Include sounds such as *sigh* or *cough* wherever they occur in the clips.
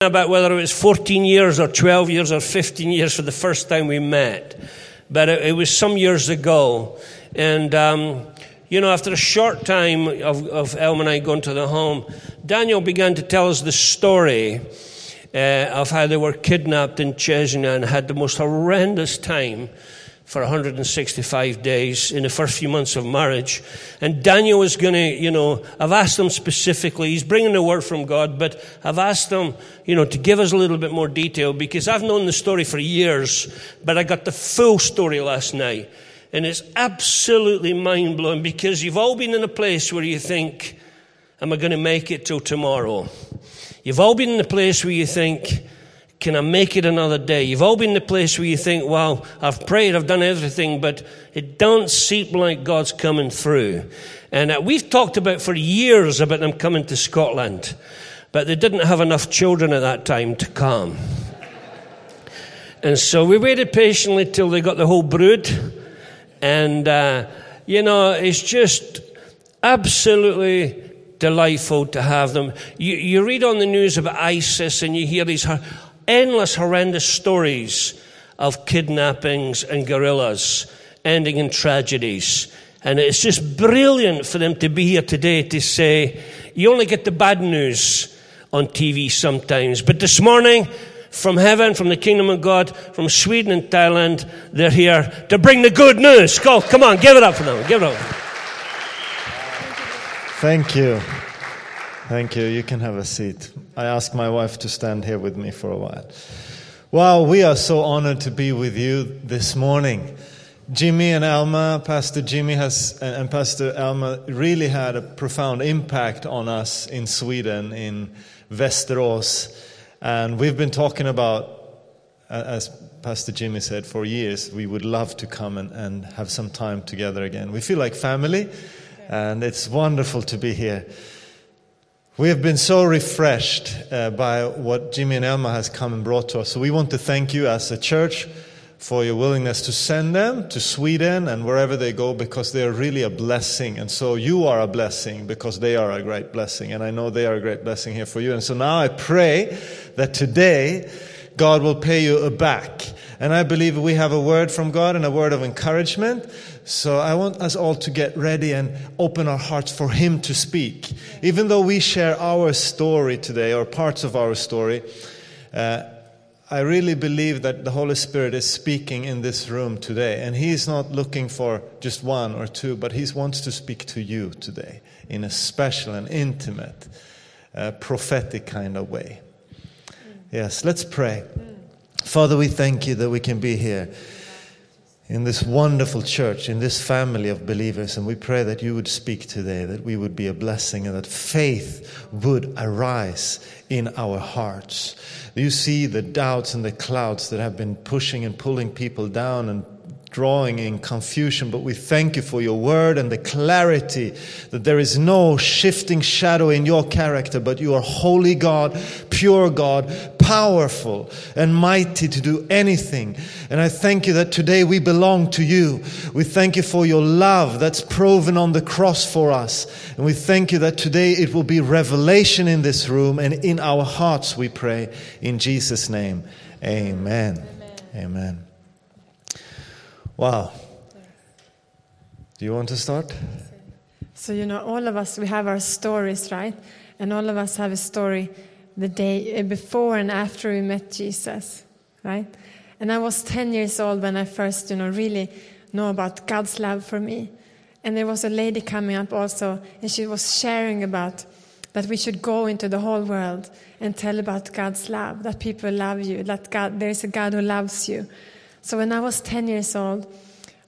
about whether it was 14 years or 12 years or 15 years for the first time we met, but it, it was some years ago. And, um, you know, after a short time of, of Elma and I going to the home, Daniel began to tell us the story uh, of how they were kidnapped in Chechnya and had the most horrendous time for 165 days in the first few months of marriage. And Daniel was going to, you know, I've asked him specifically, he's bringing the word from God, but I've asked him, you know, to give us a little bit more detail because I've known the story for years, but I got the full story last night. And it's absolutely mind blowing because you've all been in a place where you think, am I going to make it till tomorrow? You've all been in a place where you think, can I make it another day? You've all been the place where you think, well, I've prayed, I've done everything, but it don't seem like God's coming through. And uh, we've talked about for years about them coming to Scotland, but they didn't have enough children at that time to come. And so we waited patiently till they got the whole brood. And, uh, you know, it's just absolutely delightful to have them. You, you read on the news about ISIS and you hear these endless, horrendous stories of kidnappings and guerrillas ending in tragedies. And it's just brilliant for them to be here today to say, you only get the bad news on TV sometimes. But this morning, from heaven, from the kingdom of God, from Sweden and Thailand, they're here to bring the good news. Go, come on, give it up for them. Give it up. Thank you. Thank you. You can have a seat. I asked my wife to stand here with me for a while. Wow, we are so honored to be with you this morning. Jimmy and Alma, Pastor Jimmy has, and Pastor Alma really had a profound impact on us in Sweden, in Västerås. And we've been talking about, as Pastor Jimmy said, for years, we would love to come and, and have some time together again. We feel like family, and it's wonderful to be here. We have been so refreshed uh, by what Jimmy and Elma has come and brought to us. So we want to thank you as a church for your willingness to send them to Sweden and wherever they go because they are really a blessing. And so you are a blessing because they are a great blessing. And I know they are a great blessing here for you. And so now I pray that today God will pay you back. And I believe we have a word from God and a word of encouragement so I want us all to get ready and open our hearts for Him to speak. Even though we share our story today, or parts of our story, uh, I really believe that the Holy Spirit is speaking in this room today. And He is not looking for just one or two, but He wants to speak to you today in a special and intimate, uh, prophetic kind of way. Yes, let's pray. Father, we thank you that we can be here in this wonderful church, in this family of believers. And we pray that you would speak today, that we would be a blessing, and that faith would arise in our hearts. You see the doubts and the clouds that have been pushing and pulling people down and drawing in confusion, but we thank you for your word and the clarity that there is no shifting shadow in your character, but you are holy God, pure God, powerful and mighty to do anything. And I thank you that today we belong to you. We thank you for your love that's proven on the cross for us. And we thank you that today it will be revelation in this room and in our hearts, we pray. In Jesus' name, amen. Amen. amen. Wow. Do you want to start? So, you know, all of us, we have our stories, right? And all of us have a story the day eh, before and after we met Jesus, right? And I was 10 years old when I first, you know, really know about God's love for me. And there was a lady coming up also, and she was sharing about that we should go into the whole world and tell about God's love, that people love you, that God, there is a God who loves you. So when I was 10 years old,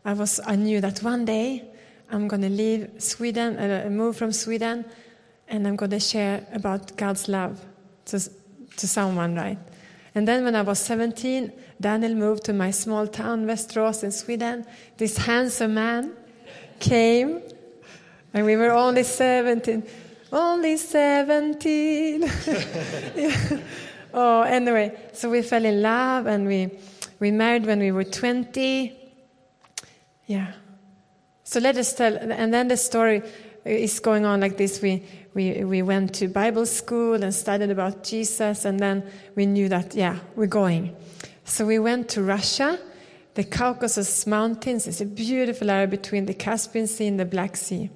I, was, I knew that one day I'm going to leave Sweden, uh, move from Sweden, and I'm going to share about God's love to, to someone, right? And then when I was 17, Daniel moved to my small town, Västerås in Sweden. This handsome man came, and we were only 17. Only 17. *laughs* yeah. Oh, anyway, so we fell in love and we we married when we were 20. Yeah. So let us tell, and then the story is going on like this. We, we, we went to Bible school and studied about Jesus, and then we knew that, yeah, we're going. So we went to Russia. The Caucasus Mountains is a beautiful area between the Caspian Sea and the Black Sea.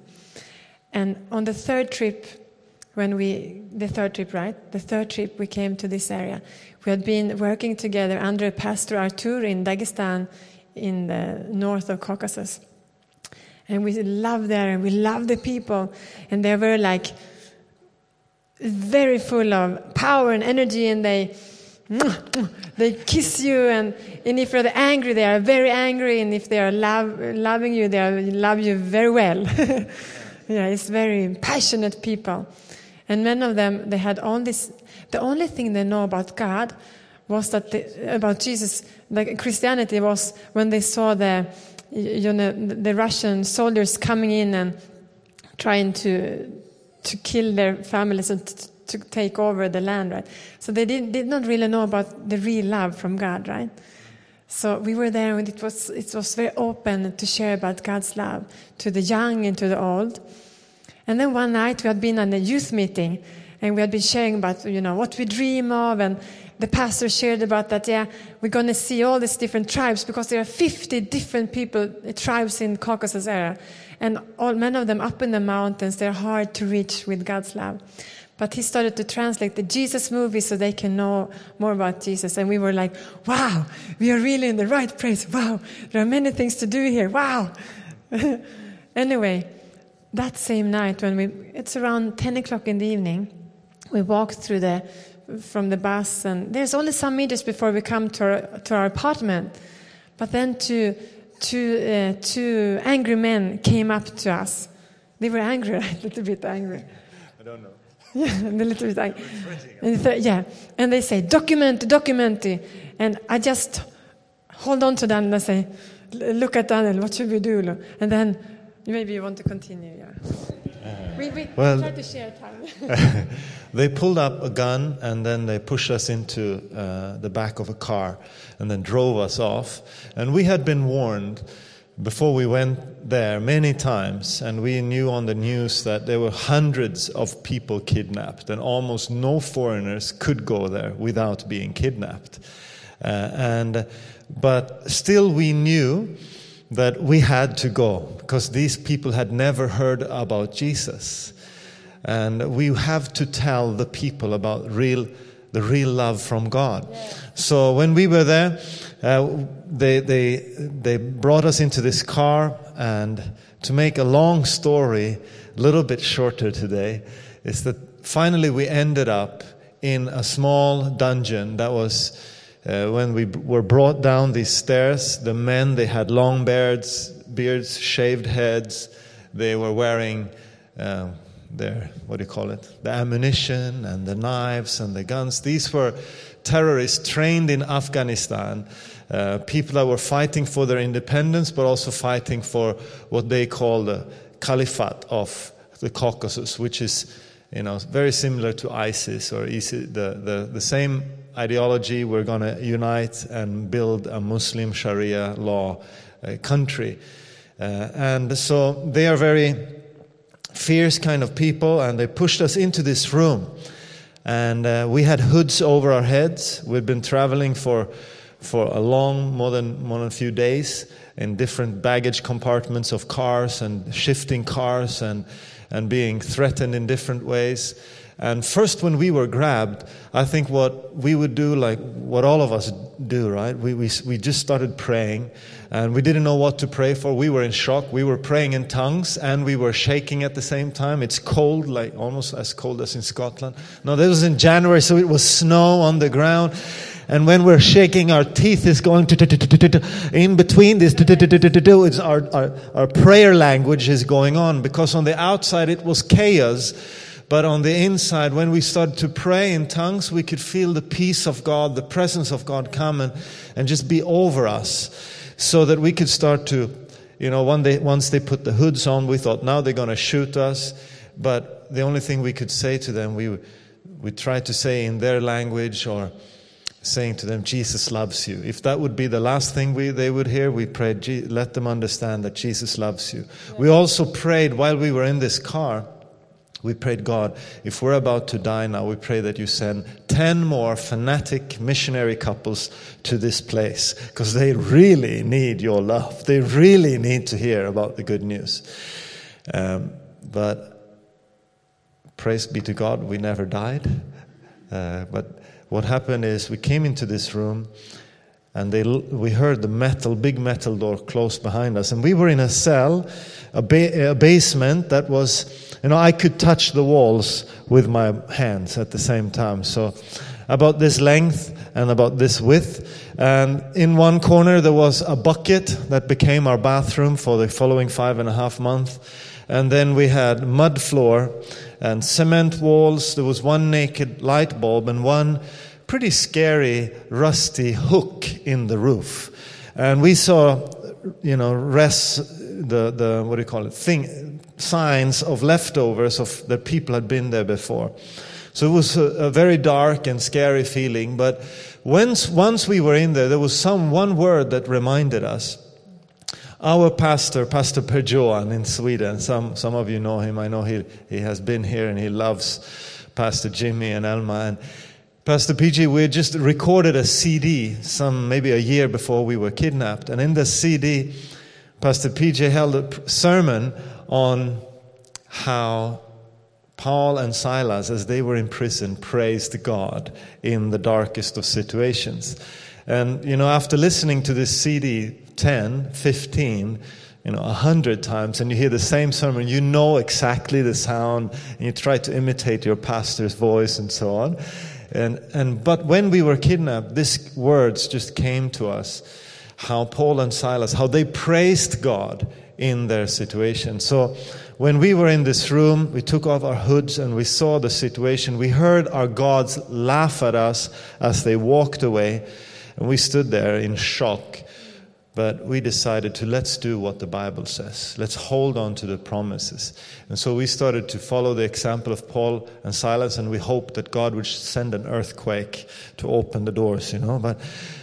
And on the third trip, when we, the third trip, right? The third trip, we came to this area. We had been working together under Pastor Artur in Dagestan in the north of Caucasus. And we loved there and we loved the people. And they were like very full of power and energy and they they kiss you and, and if they're angry they are very angry and if they are love, loving you they are, love you very well *laughs* yeah it's very passionate people and many of them they had all this the only thing they know about god was that they, about jesus like christianity was when they saw the you know the russian soldiers coming in and trying to to kill their families and to, take over the land, right? So they did, did not really know about the real love from God, right? So we were there and it was, it was very open to share about God's love to the young and to the old. And then one night we had been on a youth meeting and we had been sharing about, you know, what we dream of and the pastor shared about that, yeah, we're going to see all these different tribes because there are 50 different people, uh, tribes in Caucasus area. And all, many of them up in the mountains, they're hard to reach with God's love. But he started to translate the Jesus movie so they can know more about Jesus. And we were like, wow, we are really in the right place. Wow, there are many things to do here. Wow. *laughs* anyway, that same night when we, it's around 10 o'clock in the evening, we walked through the, from the bus and there's only some meters before we come to our, to our apartment. But then two, two, uh, two angry men came up to us. They were angry, *laughs* a little bit angry. I don't know. *laughs* Yeah, a little bit angry. And th- yeah, and they say, document, document. And I just hold on to them and I say, look at Daniel, what should we do? And then maybe you want to continue, yeah. Uh, we, we well, try to share time. *laughs* they pulled up a gun and then they pushed us into uh, the back of a car and then drove us off. And we had been warned before we went there many times, and we knew on the news that there were hundreds of people kidnapped, and almost no foreigners could go there without being kidnapped. Uh, and but still, we knew that we had to go because these people had never heard about Jesus, and we have to tell the people about real the real love from God. Yeah. So when we were there, uh, they, they, they brought us into this car, and to make a long story a little bit shorter today, is that finally we ended up in a small dungeon that was. Uh, when we were brought down these stairs, the men they had long beards, beards, shaved heads. They were wearing uh, their, what do you call it? The ammunition and the knives and the guns. These were terrorists trained in Afghanistan, uh, people that were fighting for their independence, but also fighting for what they call the caliphate of the Caucasus, which is you know, very similar to ISIS or ISIS, the, the, the same ideology. We're going to unite and build a Muslim Sharia law uh, country. Uh, and so they are very fierce kind of people, and they pushed us into this room. And uh, we had hoods over our heads. We'd been traveling for, for a long, more than, more than a few days, in different baggage compartments of cars and shifting cars and, and being threatened in different ways. And first, when we were grabbed, I think what we would do, like what all of us do, right? We, we, we just started praying and we didn't know what to pray for. We were in shock. We were praying in tongues and we were shaking at the same time. It's cold, like almost as cold as in Scotland. No, this was in January, so it was snow on the ground. And when we're shaking, our teeth is going in between this. It's our, our, our prayer language is going on because on the outside it was chaos but on the inside, when we started to pray in tongues, we could feel the peace of God, the presence of God come and, and just be over us so that we could start to, you know, one day, once they put the hoods on, we thought, now they're going to shoot us. But the only thing we could say to them, we, we tried to say in their language or saying to them, Jesus loves you. If that would be the last thing we, they would hear, we prayed, let them understand that Jesus loves you. We also prayed while we were in this car we prayed, God, if we're about to die now, we pray that you send 10 more fanatic missionary couples to this place because they really need your love. They really need to hear about the good news. Um, but praise be to God, we never died. Uh, but what happened is we came into this room and they, we heard the metal, big metal door close behind us. And we were in a cell, a, ba- a basement that was, you know, I could touch the walls with my hands at the same time. So about this length and about this width. And in one corner there was a bucket that became our bathroom for the following five and a half months. And then we had mud floor and cement walls. There was one naked light bulb and one pretty scary, rusty hook in the roof. And we saw, you know, rests, the, the what do you call it, thing, signs of leftovers of that people had been there before. So it was a, a very dark and scary feeling. But once, once we were in there, there was some one word that reminded us. Our pastor, Pastor Per Johan in Sweden, some, some of you know him. I know he, he has been here and he loves Pastor Jimmy and Elma. And Pastor PJ, we just recorded a CD some maybe a year before we were kidnapped. And in the CD, Pastor PJ held a sermon on how Paul and Silas, as they were in prison, praised God in the darkest of situations. And, you know, after listening to this CD 10, 15, you know, a hundred times, and you hear the same sermon, you know exactly the sound, and you try to imitate your pastor's voice and so on. And, and, but when we were kidnapped, these words just came to us how Paul and Silas, how they praised God in their situation. So when we were in this room, we took off our hoods and we saw the situation. We heard our gods laugh at us as they walked away, and we stood there in shock. But we decided to let's do what the Bible says. Let's hold on to the promises. And so we started to follow the example of Paul and Silas, and we hoped that God would send an earthquake to open the doors, you know. But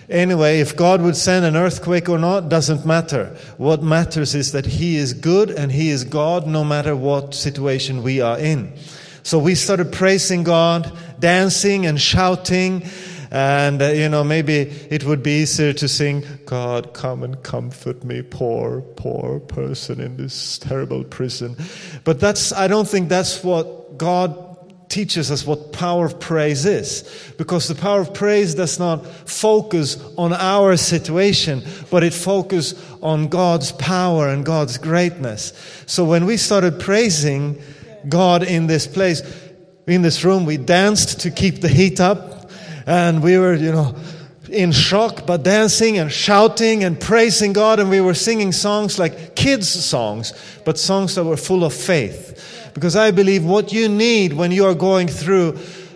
anyway, if God would send an earthquake or not doesn't matter. What matters is that He is good and He is God no matter what situation we are in. So we started praising God, dancing and shouting and, uh, you know, maybe it would be easier to sing, God, come and comfort me, poor, poor person in this terrible prison. But that's, I don't think that's what God teaches us what power of praise is. Because the power of praise does not focus on our situation, but it focuses on God's power and God's greatness. So when we started praising God in this place, in this room, we danced to keep the heat up and we were, you know, in shock, but dancing and shouting and praising God. And we were singing songs like kids' songs, but songs that were full of faith. Because I believe what you need when you are going through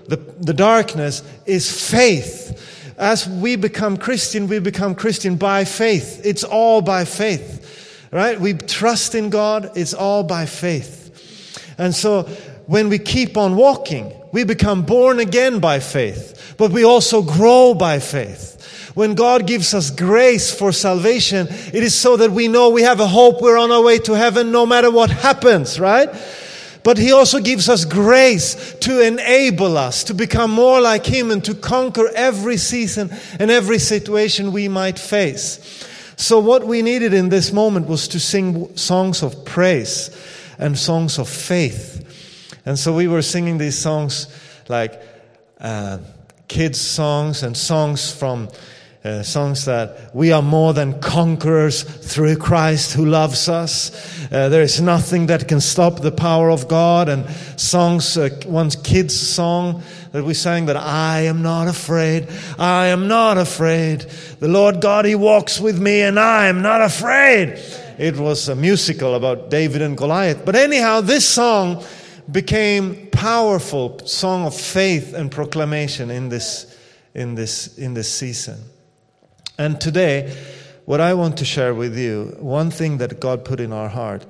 the, the darkness is faith. As we become Christian, we become Christian by faith. It's all by faith, right? We trust in God, it's all by faith. And so when we keep on walking, we become born again by faith but we also grow by faith. When God gives us grace for salvation, it is so that we know we have a hope, we're on our way to heaven no matter what happens, right? But He also gives us grace to enable us to become more like Him and to conquer every season and every situation we might face. So, what we needed in this moment was to sing songs of praise and songs of faith. And so we were singing these songs like, uh, kids' songs and songs from uh, songs that we are more than conquerors through Christ who loves us. Uh, there is nothing that can stop the power of God. And songs, uh, one kid's song that we sang that I am not afraid. I am not afraid. The Lord God, He walks with me and I am not afraid. It was a musical about David and Goliath. But anyhow, this song became powerful song of faith and proclamation in this, in this, in this season. And today, what I want to share with you, one thing that God put in our heart,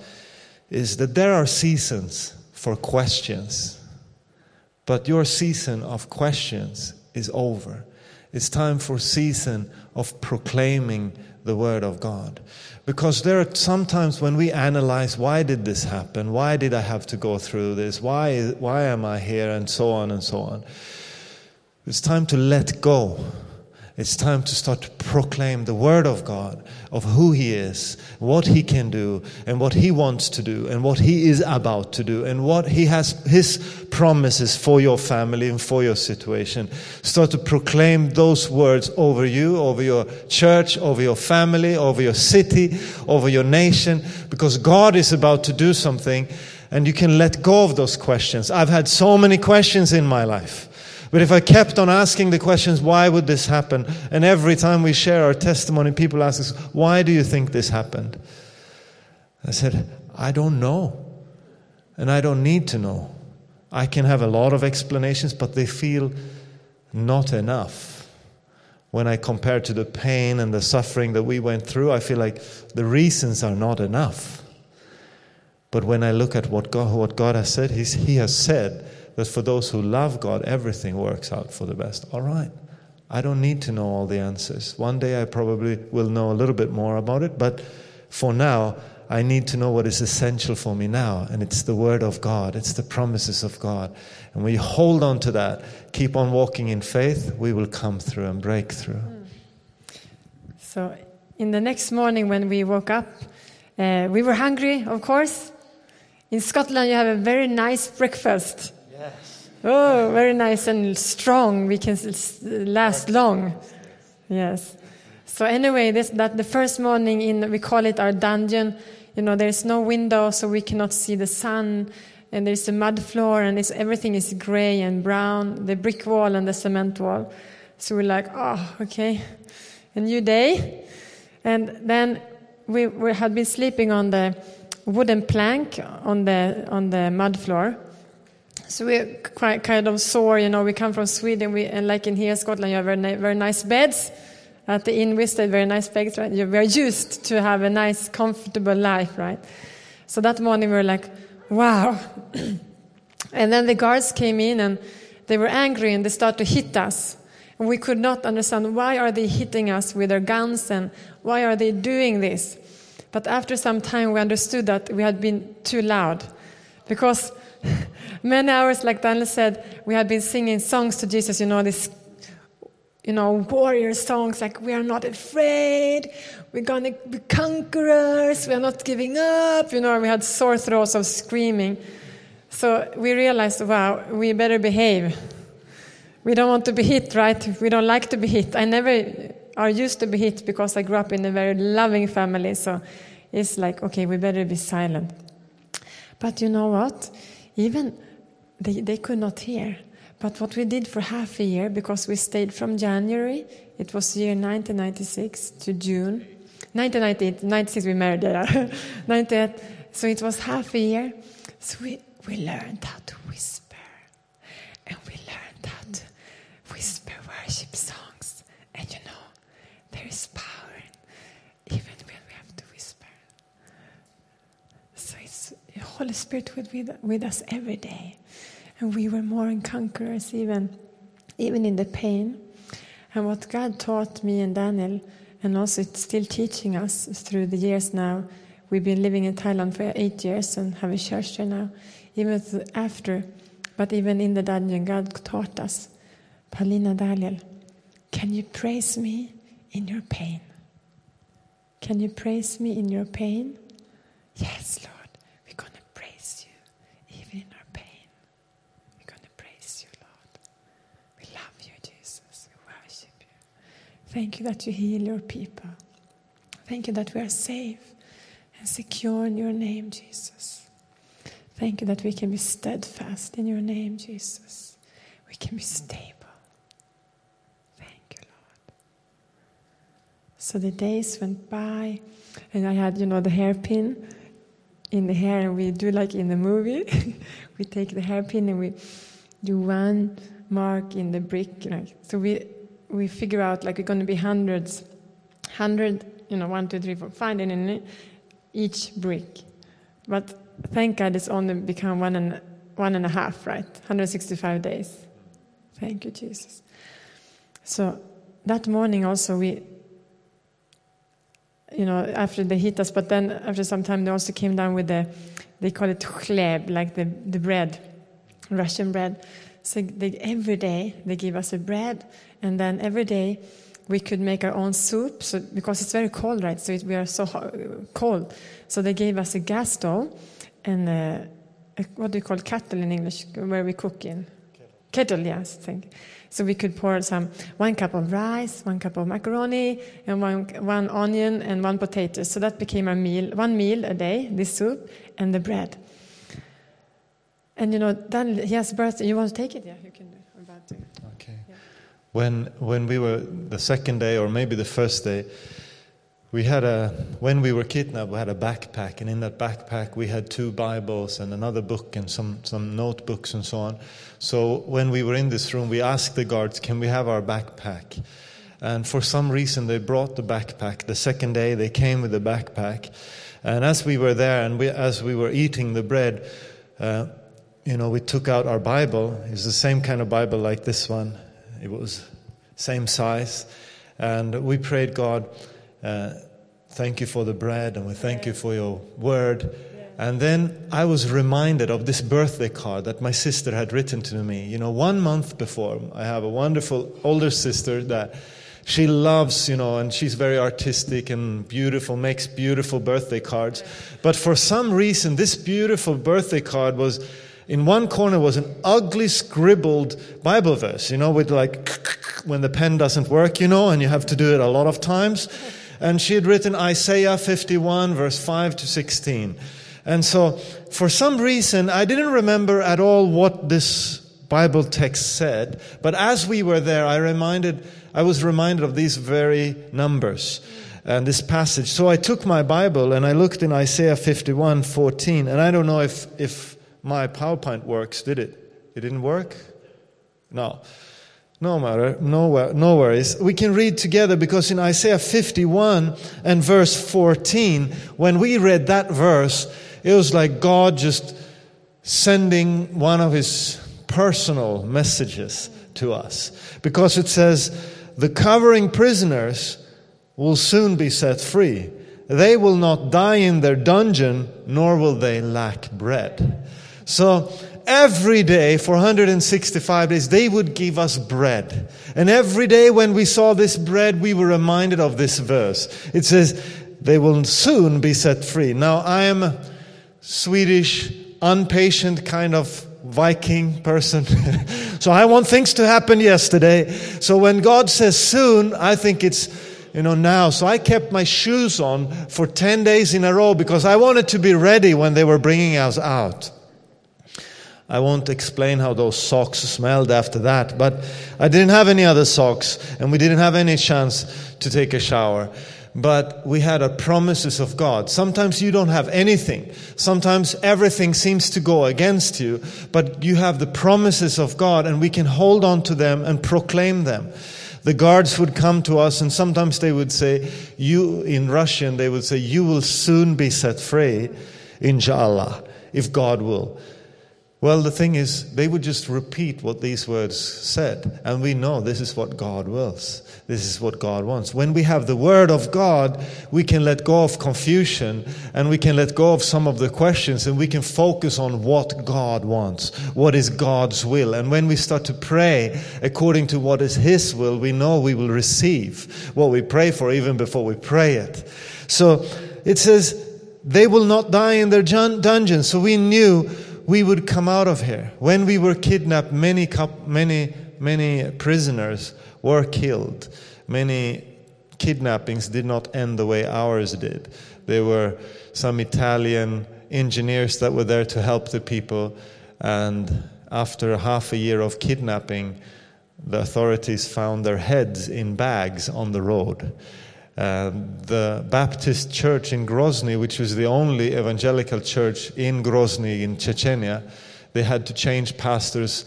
is that there are seasons for questions. But your season of questions is over. It's time for season of proclaiming the word of God. Because there are sometimes when we analyze why did this happen? Why did I have to go through this? Why, why am I here? And so on and so on. It's time to let go it's time to start to proclaim the Word of God, of who He is, what He can do, and what He wants to do, and what He is about to do, and what He has, His promises for your family and for your situation. Start to proclaim those words over you, over your church, over your family, over your city, over your nation, because God is about to do something, and you can let go of those questions. I've had so many questions in my life. But if I kept on asking the questions, why would this happen? And every time we share our testimony, people ask us, why do you think this happened? I said, I don't know. And I don't need to know. I can have a lot of explanations, but they feel not enough. When I compare to the pain and the suffering that we went through, I feel like the reasons are not enough. But when I look at what God, what God has said, He has said that for those who love God, everything works out for the best. All right. I don't need to know all the answers. One day I probably will know a little bit more about it, but for now, I need to know what is essential for me now, and it's the Word of God, it's the promises of God. And when you hold on to that, keep on walking in faith, we will come through and break through. So, in the next morning when we woke up, uh, we were hungry, of course. In Scotland, you have a very nice breakfast. Oh, very nice and strong. We can last long. Yes. So anyway, this that the first morning in we call it our dungeon. You know, there's no window, so we cannot see the sun, and there's a mud floor, and it's, everything is gray and brown. The brick wall and the cement wall. So we're like, oh, okay, a new day. And then we, we had been sleeping on the wooden plank on the on the mud floor so we're quite kind of sore, you know. We come from Sweden, we, and like in here, Scotland, you have very, very nice beds. At the inn, we stayed very nice beds, right? We're used to have a nice, comfortable life, right? So that morning, we were like, wow. *clears throat* and then the guards came in and they were angry and they started to hit us. And we could not understand why are they hitting us with their guns and why are they doing this. But after some time, we understood that we had been too loud because *laughs* Many hours, like Daniel said, we had been singing songs to Jesus, you know, this, you know, warrior songs like, we are not afraid, we're gonna be conquerors, we are not giving up, you know, we had sore throats of screaming. So we realized, wow, we better behave. We don't want to be hit, right? We don't like to be hit. I never are used to be hit because I grew up in a very loving family. So it's like, okay, we better be silent. But you know what? Even they, they could not hear. But what we did for half a year, because we stayed from January, it was year 1996 to June. 1998, 96 we married. *laughs* 98, so it was half a year. So we, we learned how to whisper. And we learned how to whisper worship songs. And you know, there is power in, even when we have to whisper. So it's Holy Spirit with, with, with us every day. And we were more than conquerors even even in the pain. And what god taught me and daniel and also it's still teaching us through the years now we've been living in thailand for eight years and have a church there now even after. But even in the dungeon god taught us paulina daniel can you praise me in your pain? Can you praise me in your pain? Yes lord Thank you that you heal your people. Thank you that we are safe and secure in your name, Jesus. Thank you that we can be steadfast in your name, Jesus. We can be stable. Thank you, Lord. So the days went by, and I had, you know, the hairpin in the hair, and we do like in the movie. *laughs* we take the hairpin and we do one mark in the brick. Like, so we we figure out like we're going to be hundreds, hundred, you know, one, two, three, four, five and in each brick. But thank God it's only become one and one and a half, right? 165 days. Thank you, Jesus. So that morning also we, you know, after they hit us, but then after some time they also came down with the, they call it chleb, like the, the bread, Russian bread. So they, every day they give us a bread, and then every day we could make our own soup. So because it's very cold, right? So it, we are so ho- cold. So they gave us a gas stove and a, a, what do you call kettle in English, where we cook in kettle. yes, thank you. So we could pour some one cup of rice, one cup of macaroni, and one one onion and one potato. So that became our meal, one meal a day, this soup and the bread. And you know, then he has birthday. You want to take it? Yeah, you can do. I'm about to. Okay. When when we were the second day or maybe the first day, we had a when we were kidnapped, we had a backpack, and in that backpack we had two Bibles and another book and some some notebooks and so on. So when we were in this room, we asked the guards, "Can we have our backpack?" And for some reason, they brought the backpack. The second day, they came with the backpack, and as we were there and we, as we were eating the bread. Uh, you know, we took out our Bible. It's the same kind of Bible like this one. It was same size, and we prayed, God, uh, thank you for the bread, and we thank you for your word. And then I was reminded of this birthday card that my sister had written to me. You know, one month before, I have a wonderful older sister that she loves, you know, and she's very artistic and beautiful, makes beautiful birthday cards. But for some reason, this beautiful birthday card was in one corner was an ugly scribbled Bible verse, you know, with like *laughs* when the pen doesn't work, you know, and you have to do it a lot of times. And she had written Isaiah 51, verse 5 to 16. And so, for some reason, I didn't remember at all what this Bible text said, but as we were there, I reminded, I was reminded of these very numbers and this passage. So I took my Bible and I looked in Isaiah 51, 14, and I don't know if, if my PowerPoint works, did it? It didn't work? No. No matter, no, no worries. We can read together because in Isaiah 51 and verse 14, when we read that verse, it was like God just sending one of his personal messages to us. Because it says, the covering prisoners will soon be set free. They will not die in their dungeon, nor will they lack bread. So every day for 165 days, they would give us bread. And every day when we saw this bread, we were reminded of this verse. It says, they will soon be set free. Now, I am a Swedish, impatient kind of Viking person. *laughs* so I want things to happen yesterday. So when God says soon, I think it's you know, now. So I kept my shoes on for 10 days in a row because I wanted to be ready when they were bringing us out. I won't explain how those socks smelled after that, but I didn't have any other socks and we didn't have any chance to take a shower. But we had a promises of God. Sometimes you don't have anything. Sometimes everything seems to go against you, but you have the promises of God and we can hold on to them and proclaim them. The guards would come to us and sometimes they would say, you, in Russian, they would say, you will soon be set free, inshallah, if God will. Well, the thing is, they would just repeat what these words said. And we know this is what God wills. This is what God wants. When we have the Word of God, we can let go of confusion and we can let go of some of the questions and we can focus on what God wants. What is God's will? And when we start to pray according to what is His will, we know we will receive what we pray for even before we pray it. So it says, they will not die in their dungeon. So we knew we would come out of here. When we were kidnapped, many, many, many prisoners were killed. Many kidnappings did not end the way ours did. There were some Italian engineers that were there to help the people, and after half a year of kidnapping, the authorities found their heads in bags on the road. Uh, the Baptist church in Grozny, which was the only evangelical church in Grozny in Chechnya, they had to change pastors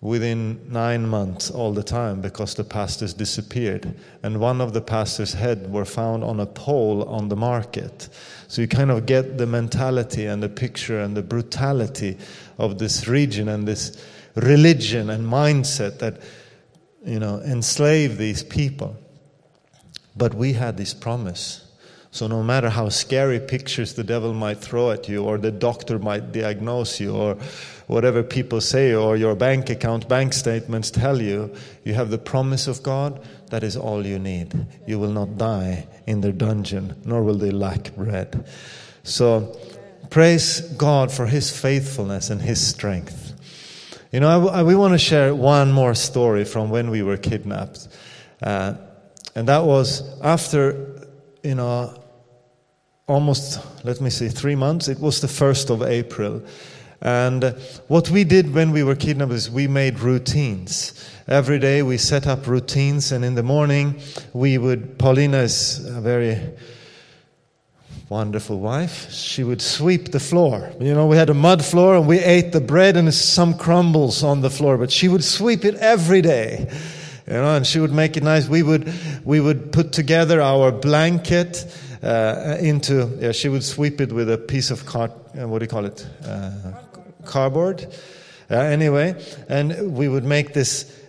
within nine months all the time because the pastors disappeared. And one of the pastors' head were found on a pole on the market. So you kind of get the mentality and the picture and the brutality of this region and this religion and mindset that you know, enslave these people. But we had this promise. So, no matter how scary pictures the devil might throw at you, or the doctor might diagnose you, or whatever people say, or your bank account, bank statements tell you, you have the promise of God. That is all you need. You will not die in their dungeon, nor will they lack bread. So, praise God for His faithfulness and His strength. You know, I, I, we want to share one more story from when we were kidnapped. Uh, and that was after, you know, almost, let me see, three months. It was the 1st of April. And what we did when we were kidnapped is we made routines. Every day we set up routines, and in the morning we would, Paulina is a very wonderful wife. She would sweep the floor. You know, we had a mud floor and we ate the bread and some crumbles on the floor, but she would sweep it every day. You know, and she would make it nice. We would, we would put together our blanket uh, into, yeah, she would sweep it with a piece of uh, what do you call it? Uh, cardboard. Uh, anyway, and we would make this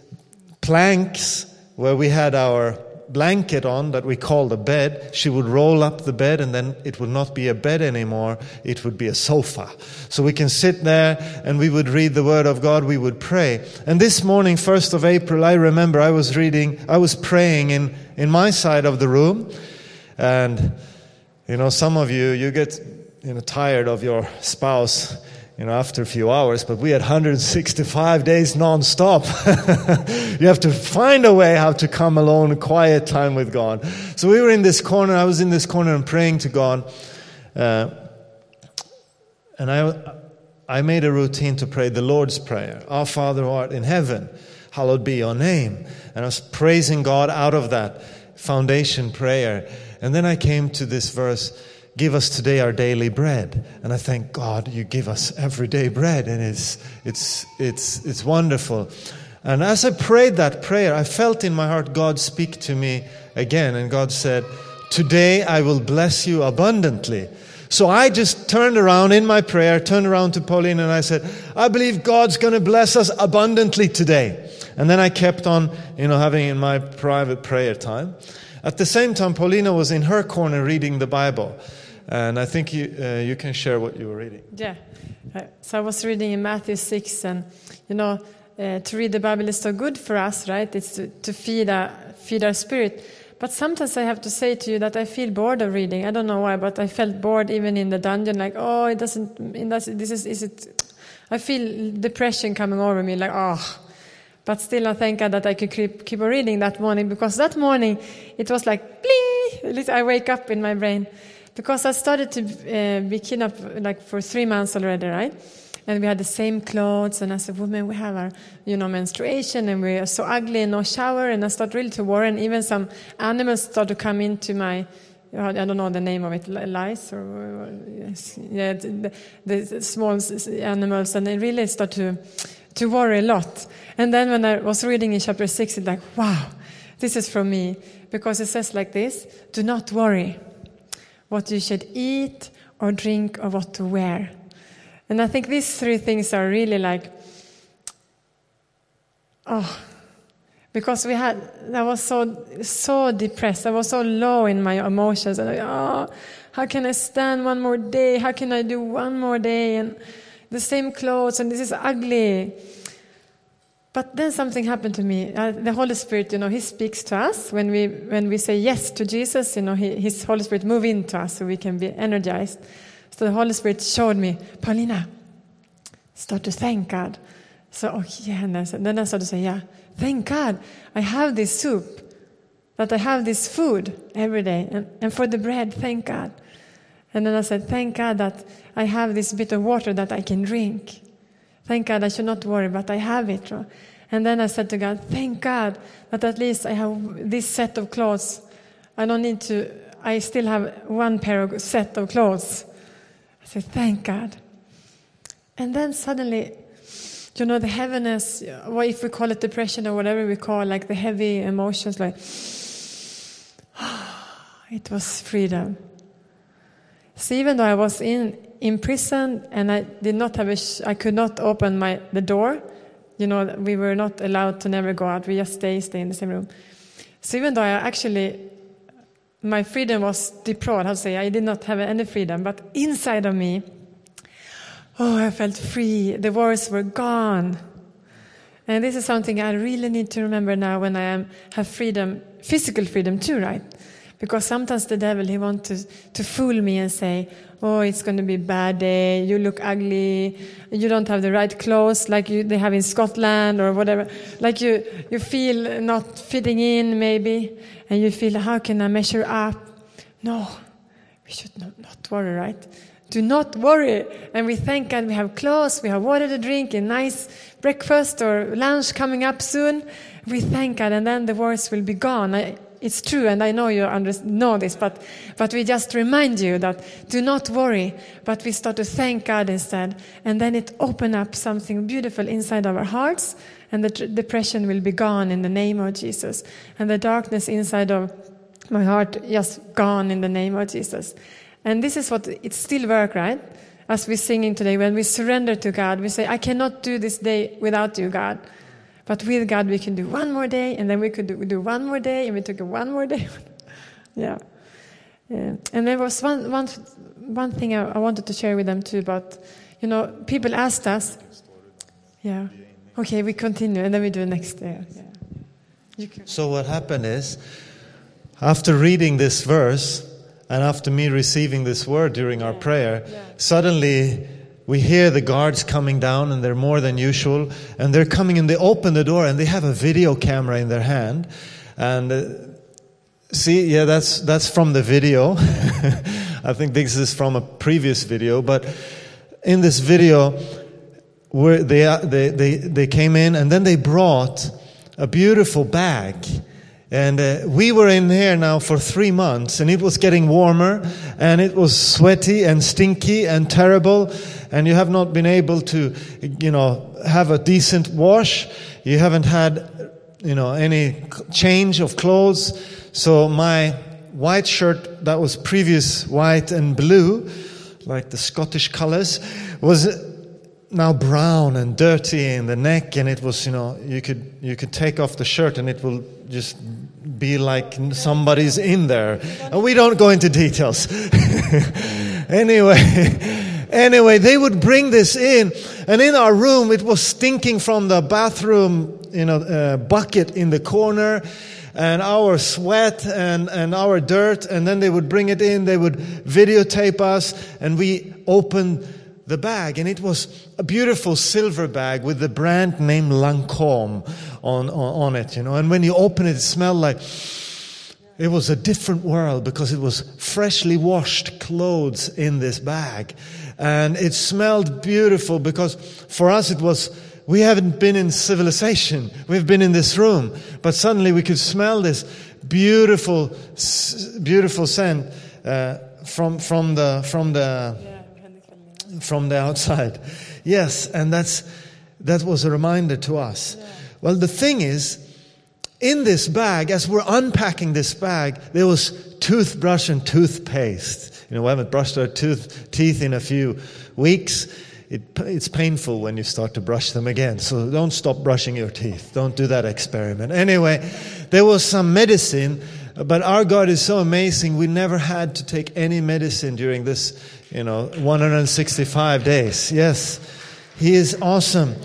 planks where we had our blanket on that we call the bed. She would roll up the bed and then it would not be a bed anymore. It would be a sofa. So we can sit there and we would read the word of God. We would pray. And this morning, 1st of April, I remember I was reading, I was praying in, in my side of the room and, you know, some of you, you get, you know, tired of your spouse, you know, after a few hours, but we had 165 days non-stop. *laughs* you have to find a way how to come alone, quiet time with God. So we were in this corner, I was in this corner and praying to God. Uh, and I, I made a routine to pray the Lord's Prayer. Our Father who art in heaven, hallowed be your name. And I was praising God out of that foundation prayer. And then I came to this verse Give us today our daily bread. And I thank God you give us everyday bread. And it's, it's, it's, it's wonderful. And as I prayed that prayer, I felt in my heart God speak to me again. And God said, Today I will bless you abundantly. So I just turned around in my prayer, turned around to Pauline, and I said, I believe God's going to bless us abundantly today. And then I kept on, you know, having in my private prayer time. At the same time, Paulina was in her corner reading the Bible. And I think you, uh, you can share what you were reading. Yeah. Uh, so I was reading in Matthew 6, and you know, uh, to read the Bible is so good for us, right? It's to, to feed, our, feed our spirit. But sometimes I have to say to you that I feel bored of reading. I don't know why, but I felt bored even in the dungeon. Like, oh, it doesn't. It doesn't this is. Is it? I feel depression coming over me. Like, oh, but still, I thank God that I could keep, keep reading that morning because that morning it was like bling. I wake up in my brain because I started to uh, be kidnapped like for three months already, right? And we had the same clothes, and as a woman, we have our, you know, menstruation, and we are so ugly and no shower, and I started really to worry, and even some animals started to come into my, I don't know the name of it, lice or, yes, yeah, the, the small animals, and they really started to to worry a lot. And then when I was reading in chapter 6, it's like, wow, this is from me. Because it says like this Do not worry what you should eat or drink or what to wear. And I think these three things are really like, oh, because we had, I was so, so depressed. I was so low in my emotions. And I, oh, how can I stand one more day? How can I do one more day? And the same clothes, and this is ugly. But then something happened to me. Uh, the Holy Spirit, you know, He speaks to us when we when we say yes to Jesus. You know, he, His Holy Spirit move into us so we can be energized. So the Holy Spirit showed me, Paulina, start to thank God. So oh yeah, and then I started to say, yeah, thank God, I have this soup, that I have this food every day, and, and for the bread, thank God. And then I said, Thank God that I have this bit of water that I can drink. Thank God I should not worry, but I have it. And then I said to God, Thank God that at least I have this set of clothes. I don't need to, I still have one pair of set of clothes. I said, Thank God. And then suddenly, you know, the heaviness, what if we call it depression or whatever we call like the heavy emotions, like, *sighs* it was freedom. So even though I was in, in prison and I did not have a sh- I could not open my, the door You know, we were not allowed to never go out. We just stay, stay in the same room. So even though I actually, my freedom was deprived, to say, I did not have any freedom, but inside of me, oh, I felt free. The worries were gone. And this is something I really need to remember now when I am, have freedom, physical freedom too, right? Because sometimes the devil, he wants to, to fool me and say, oh, it's going to be a bad day, you look ugly, you don't have the right clothes like you, they have in Scotland or whatever. Like you, you feel not fitting in maybe, and you feel, how can I measure up? No, we should not, not worry, right? Do not worry. And we thank God we have clothes, we have water to drink, a nice breakfast or lunch coming up soon. We thank God, and then the worries will be gone. I, it's true, and I know you under, know this, but, but we just remind you that do not worry, but we start to thank God instead. And then it open up something beautiful inside our hearts, and the tr- depression will be gone in the name of Jesus. And the darkness inside of my heart just gone in the name of Jesus. And this is what it still work, right? As we're singing today, when we surrender to God, we say, I cannot do this day without you, God. But with God, we can do one more day, and then we could do, do one more day, and we took one more day. *laughs* yeah. yeah. And there was one, one, one thing I, I wanted to share with them too about, you know, people asked us. Yeah. Okay, we continue, and then we do the next day. Yeah. So, what happened is, after reading this verse, and after me receiving this word during our prayer, suddenly we hear the guards coming down, and they're more than usual. And they're coming and they open the door, and they have a video camera in their hand. And uh, see, yeah, that's, that's from the video. *laughs* I think this is from a previous video, but in this video, where they, they, they, they came in and then they brought a beautiful bag. And uh, we were in here now for three months, and it was getting warmer, and it was sweaty and stinky and terrible, and you have not been able to, you know, have a decent wash. You haven't had, you know, any change of clothes. So my white shirt that was previous white and blue, like the Scottish colors, was now brown and dirty in the neck and it was you know you could you could take off the shirt and it will just be like somebody's in there. And we don't go into details. *laughs* Anyway *laughs* anyway they would bring this in and in our room it was stinking from the bathroom you know uh, bucket in the corner and our sweat and, and our dirt and then they would bring it in they would videotape us and we opened the bag, and it was a beautiful silver bag with the brand name Lancome on, on, on it, you know. And when you open it, it smelled like it was a different world because it was freshly washed clothes in this bag. And it smelled beautiful because for us it was, we haven't been in civilization. We've been in this room. But suddenly we could smell this beautiful, beautiful scent uh, from, from the, from the, from the outside. Yes, and that's that was a reminder to us. Yeah. Well, the thing is, in this bag, as we're unpacking this bag, there was toothbrush and toothpaste. You know, we haven't brushed our tooth, teeth in a few weeks. It, it's painful when you start to brush them again. So don't stop brushing your teeth. Don't do that experiment. Anyway, there was some medicine, but our God is so amazing. We never had to take any medicine during this you know, 165 days. Yes, he is awesome.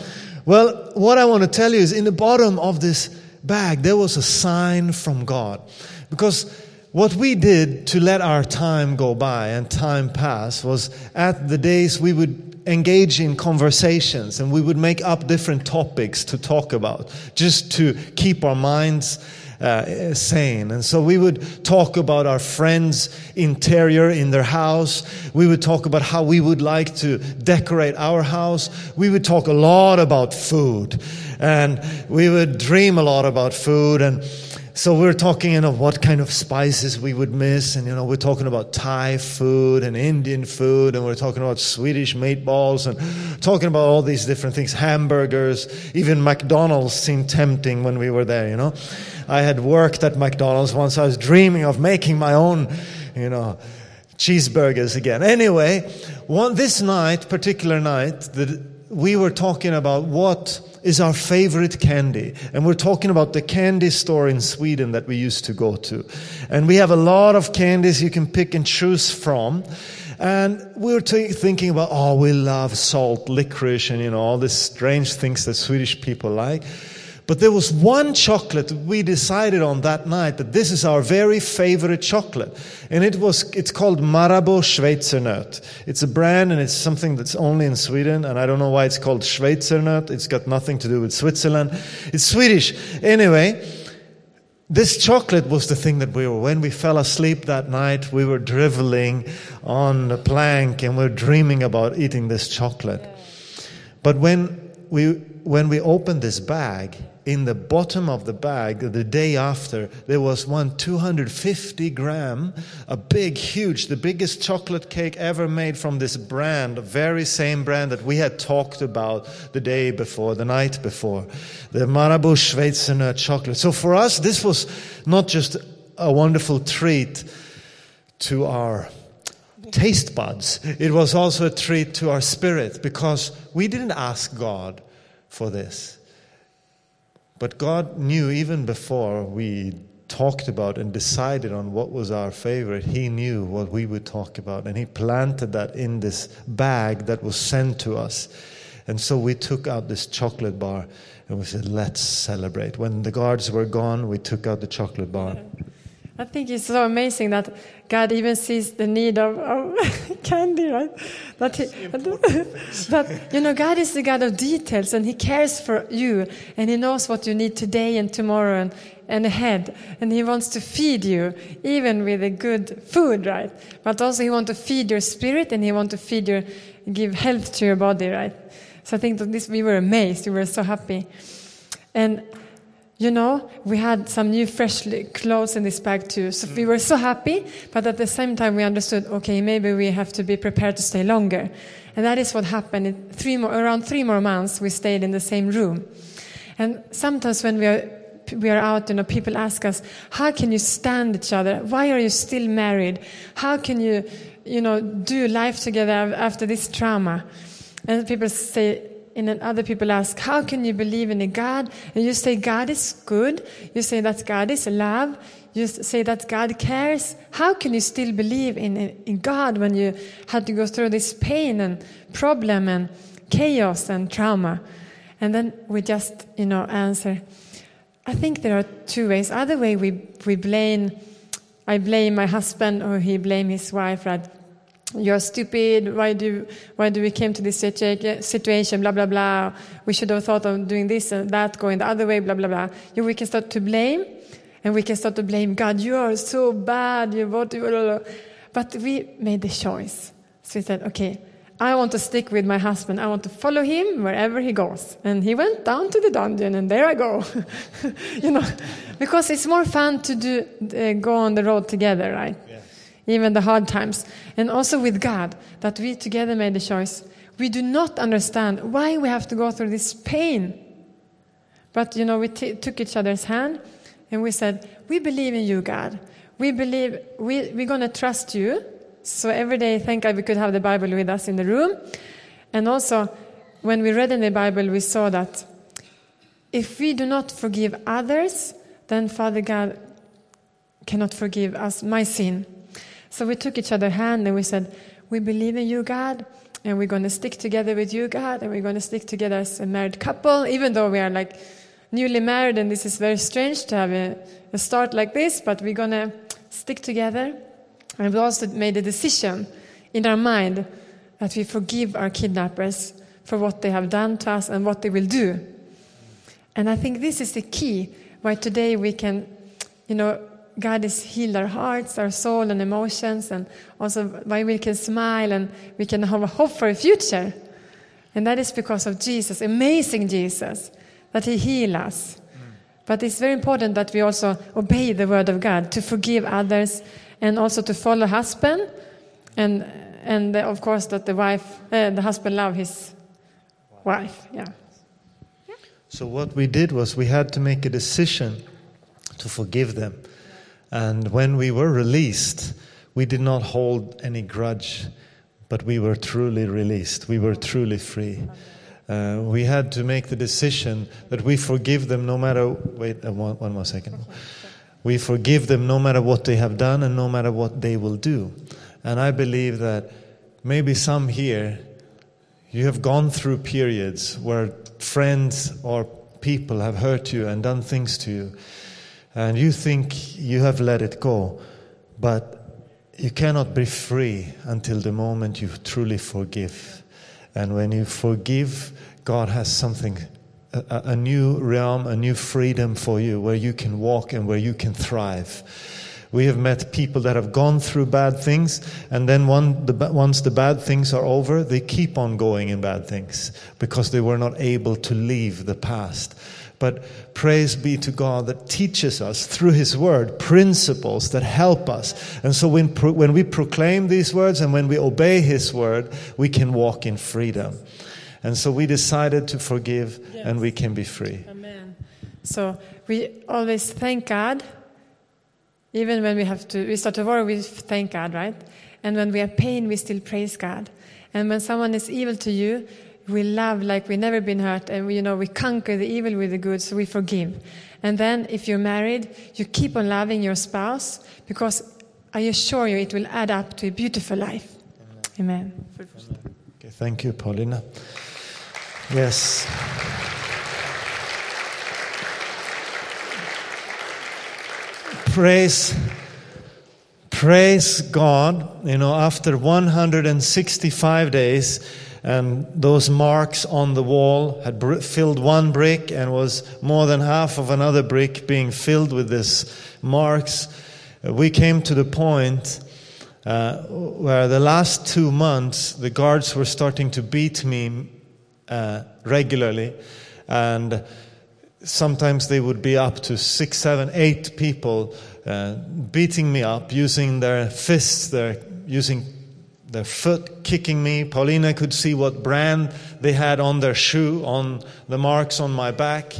Well, what I want to tell you is in the bottom of this bag, there was a sign from God. Because what we did to let our time go by and time pass was at the days we would engage in conversations and we would make up different topics to talk about just to keep our minds uh, sane. And so we would talk about our friends' interior in their house. We would talk about how we would like to decorate our house. We would talk a lot about food. And we would dream a lot about food. And so we're talking, you know, what kind of spices we would miss, and you know, we're talking about Thai food and Indian food, and we're talking about Swedish meatballs, and talking about all these different things, hamburgers, even McDonald's seemed tempting when we were there, you know. I had worked at McDonald's once. I was dreaming of making my own, you know, cheeseburgers again. Anyway, one, this night, particular night, that we were talking about what is our favorite candy. And we're talking about the candy store in Sweden that we used to go to. And we have a lot of candies you can pick and choose from. And we were t- thinking about, oh, we love salt, licorice, and you know, all these strange things that Swedish people like. But there was one chocolate we decided on that night that this is our very favorite chocolate. And it was, it's called Marabou Schweizernöt. It's a brand and it's something that's only in Sweden. And I don't know why it's called Schweizernöt. It's got nothing to do with Switzerland. It's Swedish. Anyway, this chocolate was the thing that we were, when we fell asleep that night, we were driveling on the plank and we we're dreaming about eating this chocolate. But when we, when we opened this bag, in the bottom of the bag the day after there was one 250 gram a big huge the biggest chocolate cake ever made from this brand very same brand that we had talked about the day before the night before the marabou schweizernöt chocolate. So for us this was not just a wonderful treat to our taste buds it was also a treat to our spirit because we didn't ask god for this but God knew even before we talked about and decided on what was our favorite, He knew what we would talk about. And He planted that in this bag that was sent to us. And so we took out this chocolate bar and we said, let's celebrate. When the guards were gone, we took out the chocolate bar. I think it's so amazing that God even sees the need of, of *laughs* candy, right? That, he, that, you know, God is the God of details and He cares for you and He knows what you need today and tomorrow and, and ahead. And He wants to feed you, even with a good food, right? But also He wants to feed your spirit and He wants to feed your, give health to your body, right? So I think that this, we were amazed. We were so happy. And you know, we had some new fresh clothes in this bag too. So we were so happy, but at the same time we understood, okay, maybe we have to be prepared to stay longer. And that is what happened. In three more, around three more months, we stayed in the same room. And sometimes when we are, we are out, you know, people ask us, how can you stand each other? Why are you still married? How can you, you know, do life together after this trauma? And people say, and then other people ask, How can you believe in a God? And you say, God is good. You say that God is love. You say that God cares. How can you still believe in, in God when you had to go through this pain and problem and chaos and trauma? And then we just, you know, answer. I think there are two ways. Other way we, we blame, I blame my husband or he blame his wife, right? You're stupid. Why do why do we came to this situation? Blah blah blah. We should have thought of doing this and that, going the other way. Blah blah blah. You, we can start to blame, and we can start to blame God. You are so bad. You what? But we made the choice. So we said, okay, I want to stick with my husband. I want to follow him wherever he goes. And he went down to the dungeon, and there I go. *laughs* you know, because it's more fun to do uh, go on the road together, right? Even the hard times. And also with God, that we together made the choice. We do not understand why we have to go through this pain. But, you know, we t- took each other's hand and we said, We believe in you, God. We believe we, we're going to trust you. So every day, thank God we could have the Bible with us in the room. And also, when we read in the Bible, we saw that if we do not forgive others, then Father God cannot forgive us my sin. So we took each other hand and we said, We believe in you, God, and we're going to stick together with you, God, and we're going to stick together as a married couple, even though we are like newly married, and this is very strange to have a, a start like this, but we're going to stick together. And we also made a decision in our mind that we forgive our kidnappers for what they have done to us and what they will do. And I think this is the key why today we can, you know, God has healed our hearts, our soul, and emotions, and also why we can smile and we can have a hope for a future. And that is because of Jesus, amazing Jesus, that He heals us. Mm. But it's very important that we also obey the word of God to forgive others and also to follow husband, and and of course that the wife, uh, the husband, love his wife. Yeah. So what we did was we had to make a decision to forgive them. And when we were released, we did not hold any grudge, but we were truly released. We were truly free. uh, we had to make the decision that we forgive them no matter. Wait, uh, one, one more second. We forgive them no matter what they have done and no matter what they will do. And I believe that maybe some here, you have gone through periods where friends or people have hurt you and done things to you, and you think you have let it go, but you cannot be free until the moment you truly forgive. And when you forgive, God has something, a, a new realm, a new freedom for you where you can walk and where you can thrive. We have met people that have gone through bad things, and then one, the, once the bad things are over, they keep on going in bad things because they were not able to leave the past. But praise be to God that teaches us through His Word principles that help us. And so when, when we proclaim these words and when we obey His Word, we can walk in freedom. And so we decided to forgive yes. and we can be free. Amen. So we always thank God. Even when we have to, we start to worry, we thank God, right? And when we have pain, we still praise God. And when someone is evil to you, we love like we've never been hurt and we, you know we conquer the evil with the good so we forgive. And then if you're married you keep on loving your spouse because i assure you it will add up to a beautiful life. Amen, amen. Okay, thank you paulina. Yes. Praise praise god. You know after 165 days and those marks on the wall had filled one brick and was more than half of another brick being filled with these marks. We came to the point uh, where the last two months the guards were starting to beat me uh, regularly, and sometimes they would be up to six, seven, eight people uh, beating me up using their fists, their using their foot kicking me. Paulina could see what brand they had on their shoe, on the marks on my back.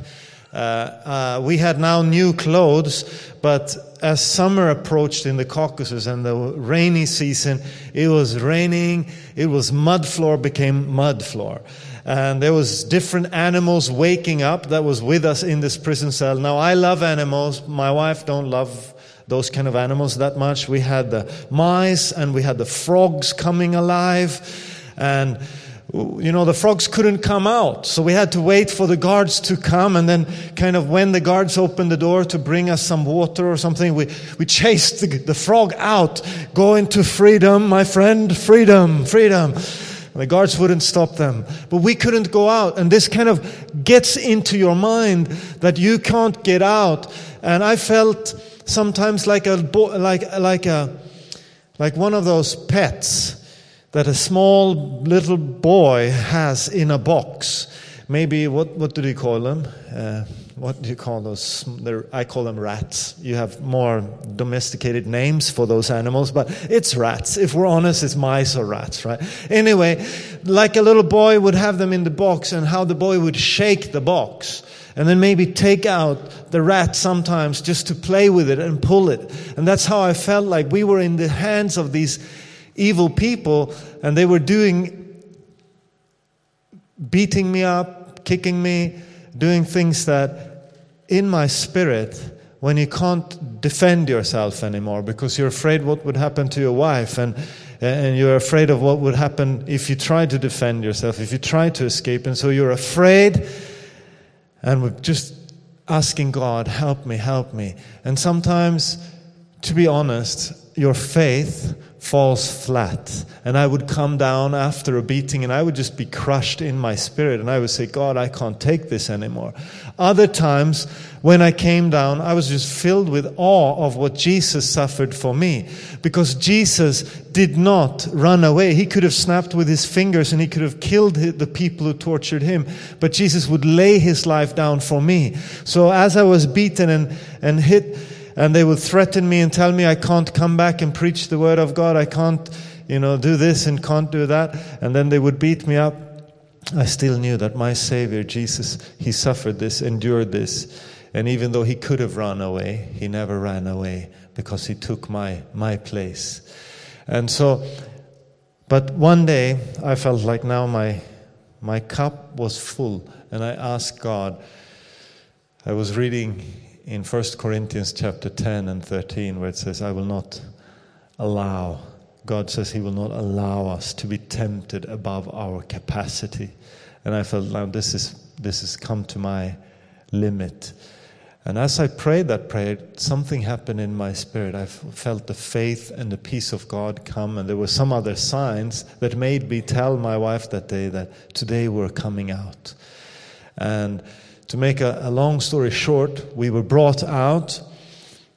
Uh, uh, we had now new clothes, but as summer approached in the Caucasus and the rainy season, it was raining. It was mud floor became mud floor. And there was different animals waking up that was with us in this prison cell. Now I love animals. My wife don't love those kind of animals that much. We had the mice and we had the frogs coming alive. And, you know, the frogs couldn't come out. So we had to wait for the guards to come. And then, kind of, when the guards opened the door to bring us some water or something, we, we chased the, the frog out. Go into freedom, my friend. Freedom, freedom. The guards wouldn't stop them. But we couldn't go out. And this kind of gets into your mind that you can't get out. And I felt sometimes like a like like a like one of those pets that a small little boy has in a box. Maybe what what do you call them? Uh, what do you call those? I call them rats. You have more domesticated names for those animals, but it's rats. If we're honest, it's mice or rats, right? Anyway, like a little boy would have them in the box, and how the boy would shake the box and then maybe take out the rat sometimes just to play with it and pull it. And that's how I felt like we were in the hands of these evil people and they were doing, beating me up, kicking me, doing things that in my spirit, when you can't defend yourself anymore because you're afraid what would happen to your wife and and you're afraid of what would happen if you try to defend yourself, if you try to escape. And so you're afraid and we're just asking God, help me, help me. And sometimes, to be honest, your faith falls flat. And I would come down after a beating and I would just be crushed in my spirit. And I would say, God, I can't take this anymore. Other times, when I came down, I was just filled with awe of what Jesus suffered for me. Because Jesus did not run away. He could have snapped with his fingers and he could have killed the people who tortured him. But Jesus would lay his life down for me. So as I was beaten and, and hit, and they would threaten me and tell me I can't come back and preach the word of God. I can't, you know, do this and can't do that. And then they would beat me up. I still knew that my Savior, Jesus, He suffered this, endured this. And even though He could have run away, He never ran away because He took my, my place. And so, but one day I felt like now my, My cup was full, and I asked God. I was reading in 1 Corinthians chapter 10 and 13 where it says, I will not allow, God says He will not allow us to be tempted above our capacity. And I felt, now this is this has come to my limit. And as I prayed that prayer, something happened in my spirit. I felt the faith and the peace of God come, and there were some other signs that made me tell my wife that day that today we're coming out. And to make a, a long story short, we were brought out.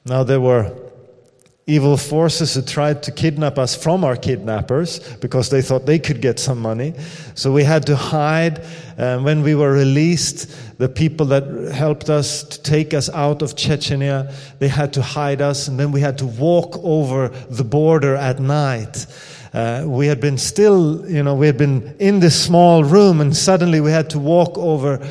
Now there were evil forces who tried to kidnap us from our kidnappers because they thought they could get some money. So we had to hide. And when we were released, the people that helped us to take us out of Chechnya, they had to hide us. And then we had to walk over the border at night. Uh, we had been still, you know, we had been in this small room and suddenly we had to walk over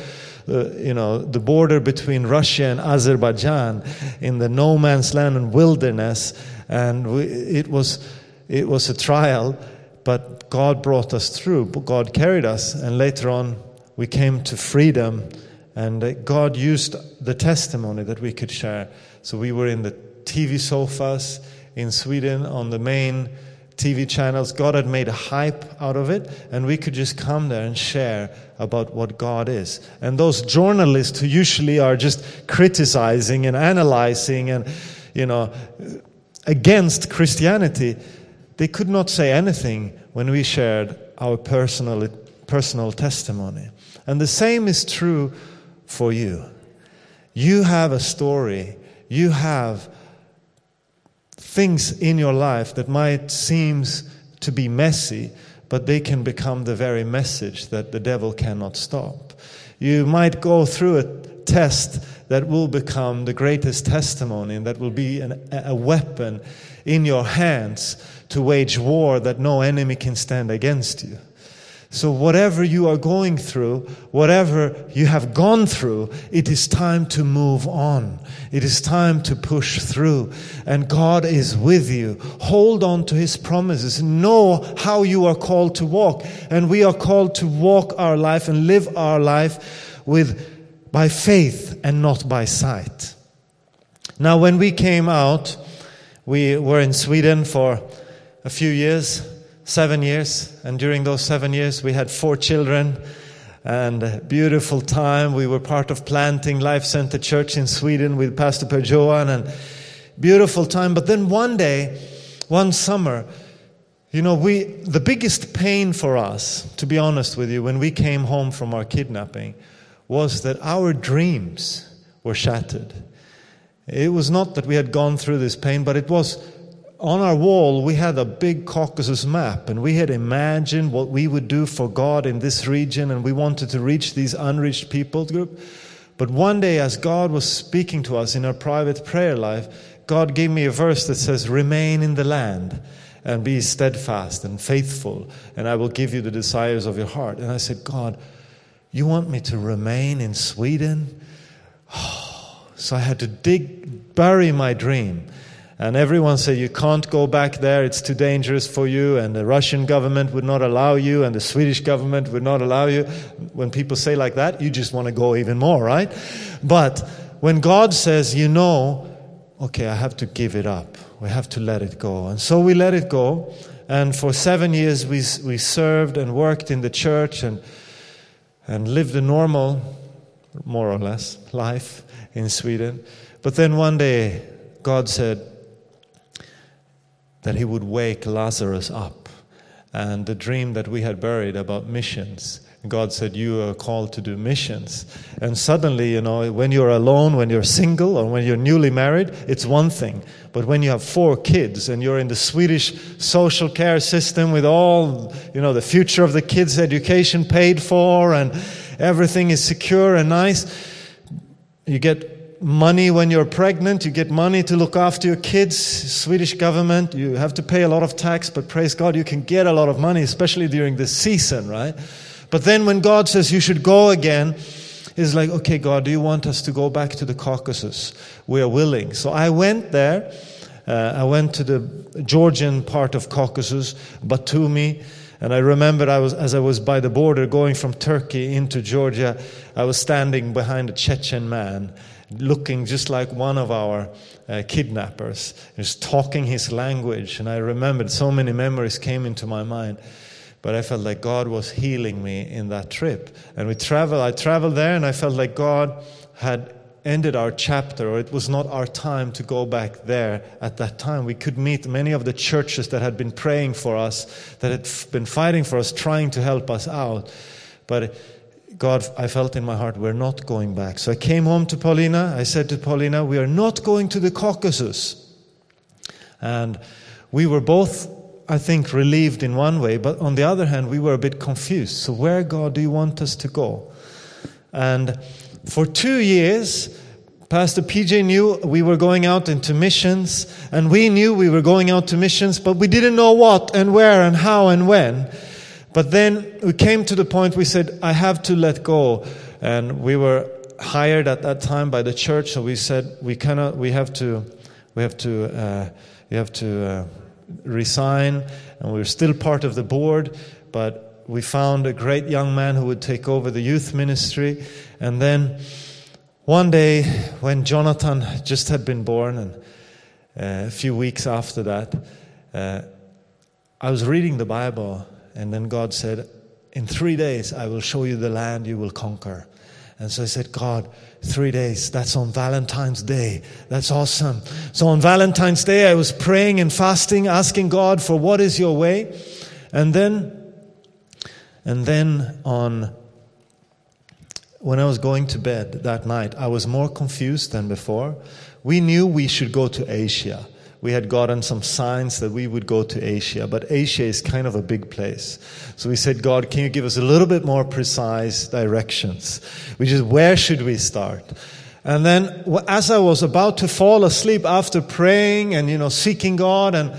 the, you know, the border between Russia and Azerbaijan in the no man's land and wilderness. And we, it, was, it was a trial, but God brought us through. God carried us. And later on, we came to freedom. And uh, God used the testimony that we could share. So we were in the TV sofas in Sweden on the main TV channels. God had made a hype out of it, and we could just come there and share about what God is. And those journalists who usually are just criticizing and analyzing and, you know, against Christianity, they could not say anything when we shared our personal, personal testimony. And the same is true for you. You have a story, you have things in your life that might seem to be messy, but they can become the very message that the devil cannot stop. You might go through a test that will become the greatest testimony and that will be an, a weapon in your hands to wage war that no enemy can stand against you. So, whatever you are going through, whatever you have gone through, it is time to move on. It is time to push through. And God is with you. Hold on to His promises. Know how you are called to walk. And we are called to walk our life and live our life with, by faith and not by sight. Now, when we came out, we were in Sweden for a few years seven years. And during those seven years, we had four children and a beautiful time. We were part of planting Life Center Church in Sweden with Pastor Per Johan and beautiful time. But then one day, one summer, you know, we, the biggest pain for us, to be honest with you, when we came home from our kidnapping, was that our dreams were shattered. It was not that we had gone through this pain, but it was on our wall, we had a big Caucasus map, and we had imagined what we would do for God in this region, and we wanted to reach these unreached people group. But one day, as God was speaking to us in our private prayer life, God gave me a verse that says, Remain in the land and be steadfast and faithful, and I will give you the desires of your heart. And I said, God, you want me to remain in Sweden? *sighs* so I had to dig, bury my dream. And everyone said, You can't go back there, it's too dangerous for you, and the Russian government would not allow you, and the Swedish government would not allow you. When people say like that, you just want to go even more, right? But when God says, You know, okay, I have to give it up, we have to let it go. And so we let it go. And for seven years, we, we served and worked in the church and, and lived a normal, more or less, life in Sweden. But then one day, God said, that he would wake Lazarus up. And the dream that we had buried about missions. God said, You are called to do missions. And suddenly, you know, when you're alone, when you're single, or when you're newly married, it's one thing. But when you have four kids and you're in the Swedish social care system with all, you know, the future of the kids' education paid for and everything is secure and nice, you get money when you're pregnant, you get money to look after your kids. Swedish government, you have to pay a lot of tax, but praise God, you can get a lot of money, especially during this season, right? But then when God says you should go again, it's like, okay, God, do you want us to go back to the Caucasus? We are willing. So I went there. Uh, I went to the Georgian part of Caucasus, Batumi, And I remember I was, as I was by the border going from Turkey into Georgia, I was standing behind a Chechen man, looking just like one of our uh, kidnappers. Was talking his language, and I remembered so many memories came into my mind. But I felt like God was healing me in that trip. And we traveled, I traveled there, and I felt like God had ended our chapter, or it was not our time to go back there at that time. We could meet many of the churches that had been praying for us, that had been fighting for us, trying to help us out. But God, I felt in my heart, we're not going back. So I came home to Paulina. I said to Paulina, we are not going to the Caucasus. And we were both, I think, relieved in one way, but on the other hand, we were a bit confused. So, where, God, do you want us to go? And for two years, Pastor PJ knew we were going out into missions, and we knew we were going out to missions, but we didn't know what and where and how and when. But then we came to the point we said, I have to let go. And we were hired at that time by the church, so we said, we cannot, we have to, we have to, uh, we have to uh, resign, and we we're still part of the board, but we found a great young man who would take over the youth ministry. And then one day, when Jonathan just had been born, and uh, a few weeks after that, uh, I was reading the Bible, and then God said, In three days, I will show you the land you will conquer. And so I said, God, three days, that's on Valentine's Day. That's awesome. So on Valentine's Day, I was praying and fasting, asking God for what is your way. And then and then on when I was going to bed that night, I was more confused than before. We knew we should go to Asia. We had gotten some signs that we would go to Asia, but Asia is kind of a big place. So we said, God, can you give us a little bit more precise directions? Which is, where should we start? And then as I was about to fall asleep after praying and, you know, seeking God and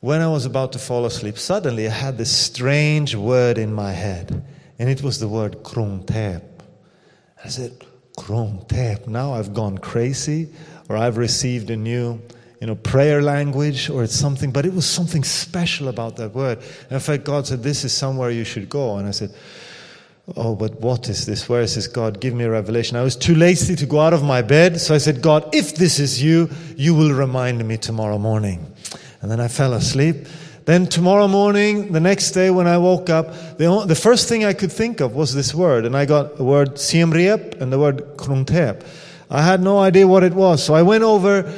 when I was about to fall asleep, suddenly I had this strange word in my head, and it was the word krungtep. I said, krungtep. Now I've gone crazy, or I've received a new, you know, prayer language, or it's something. But it was something special about that word. And in fact, God said, "This is somewhere you should go." And I said. Oh, but what is this? Where is this? God, give me a revelation. I was too lazy to go out of my bed, so I said, God, if this is you, you will remind me tomorrow morning. And then I fell asleep. Then tomorrow morning, the next day when I woke up, the, the first thing I could think of was this word. And I got the word Siemriep and the word Krungtep. I had no idea what it was. So I went over,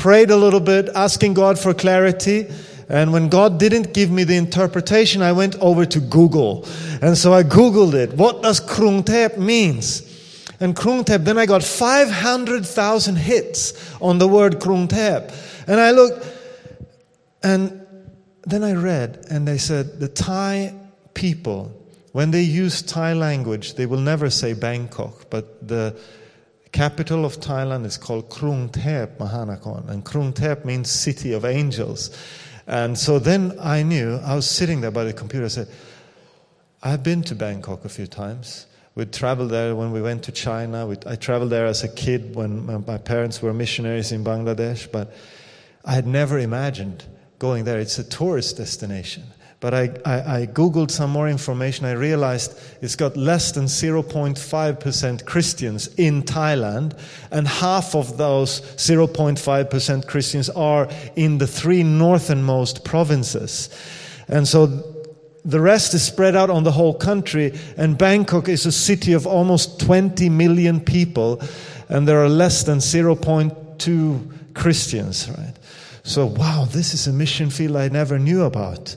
prayed a little bit, asking God for clarity. And when God didn't give me the interpretation, I went over to Google. And so I Googled it. What does Krungtep means? And Krungtep, then I got 500,000 hits on the word Krungtep. And I looked, and then I read, and they said the Thai people, when they use Thai language, they will never say Bangkok, but the capital of Thailand is called Krung Thep Mahanakhon, and Krung Thep means city of angels. And so then I knew, I was sitting there by the computer, I said, I've been to Bangkok a few times. We'd traveled there when we went to China. We'd, I traveled there as a kid when my parents were missionaries in Bangladesh, but I had never imagined going there. It's a tourist destination. But I, I, I, Googled some more information. I realized it's got less than 0.5% Christians in Thailand, and half of those 0.5% Christians are in the three northernmost provinces. And so the rest is spread out on the whole country, and Bangkok is a city of almost 20 million people, and there are less than 0.2 Christians, right? So, wow, this is a mission field I never knew about.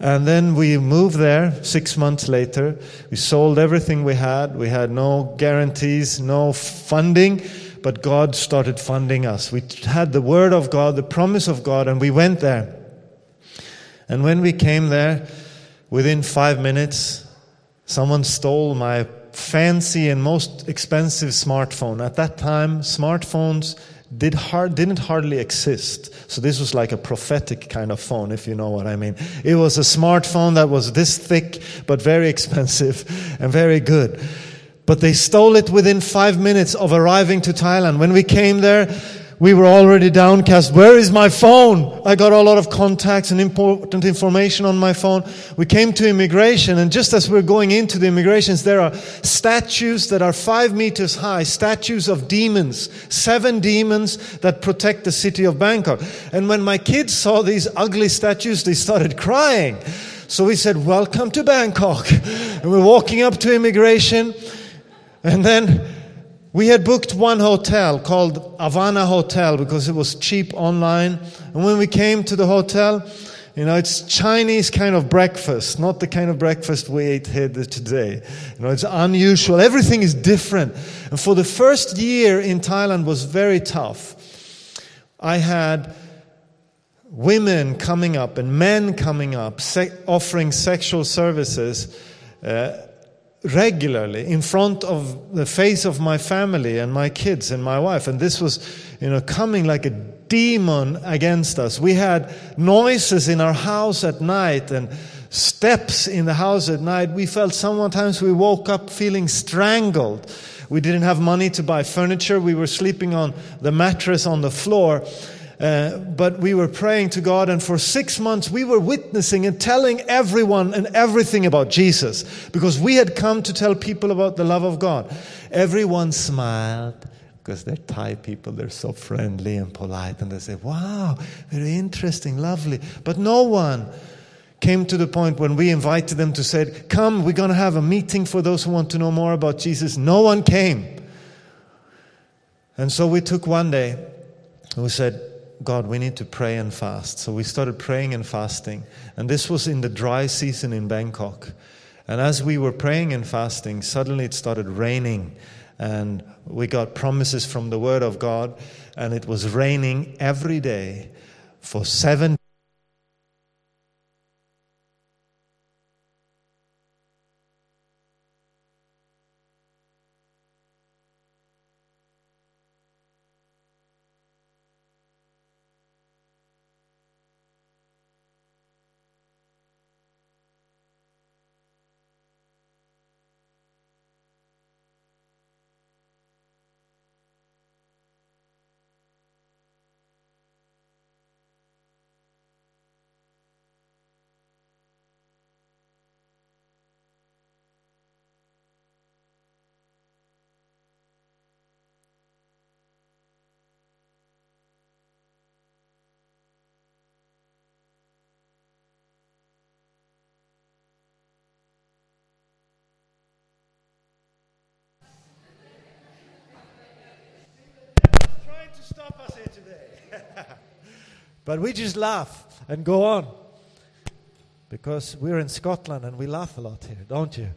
And then we moved there six months later. We sold everything we had. We had no guarantees, no funding, but God started funding us. We had the Word of God, the promise of God, and we went there. And when we came there, within five minutes, someone stole my fancy and most expensive smartphone. At that time, smartphones did hard, didn't hardly exist. So this was like a prophetic kind of phone, if you know what I mean. It was a smartphone that was this thick, but very expensive *laughs* and very good. But they stole it within five minutes of arriving to Thailand. When we came there, we were already downcast. Where is my phone? I got a lot of contacts and important information on my phone. We came to immigration, and just as we're going into the immigrations, there are statues that are five meters high, statues of demons, seven demons that protect the city of Bangkok. And when my kids saw these ugly statues, they started crying. So we said, Welcome to Bangkok. *laughs* And we're walking up to immigration, and then we had booked one hotel called Avana Hotel because it was cheap online. And when we came to the hotel, you know, it's Chinese kind of breakfast, not the kind of breakfast we ate here today. You know, it's unusual. Everything is different. And for the first year in Thailand was very tough. I had women coming up and men coming up, se- offering sexual services. Uh, regularly in front of the face of my family and my kids and my wife. And this was, you know, coming like a demon against us. We had noises in our house at night and steps in the house at night. We felt sometimes we woke up feeling strangled. We didn't have money to buy furniture. We were sleeping on the mattress on the floor. Uh, but we were praying to God, and for six months we were witnessing and telling everyone and everything about Jesus because we had come to tell people about the love of God. Everyone smiled because they're Thai people, they're so friendly and polite, and they say, Wow, very interesting, lovely. But no one came to the point when we invited them to say, Come, we're going to have a meeting for those who want to know more about Jesus. No one came. And so we took one day and we said, God, we need to pray and fast. So we started praying and fasting. And this was in the dry season in Bangkok. And as we were praying and fasting, suddenly it started raining. And we got promises from the Word of God. And it was raining every day for seven stop us here today. But we just laugh and go on. Because we're in Scotland and we laugh a lot here, don't you?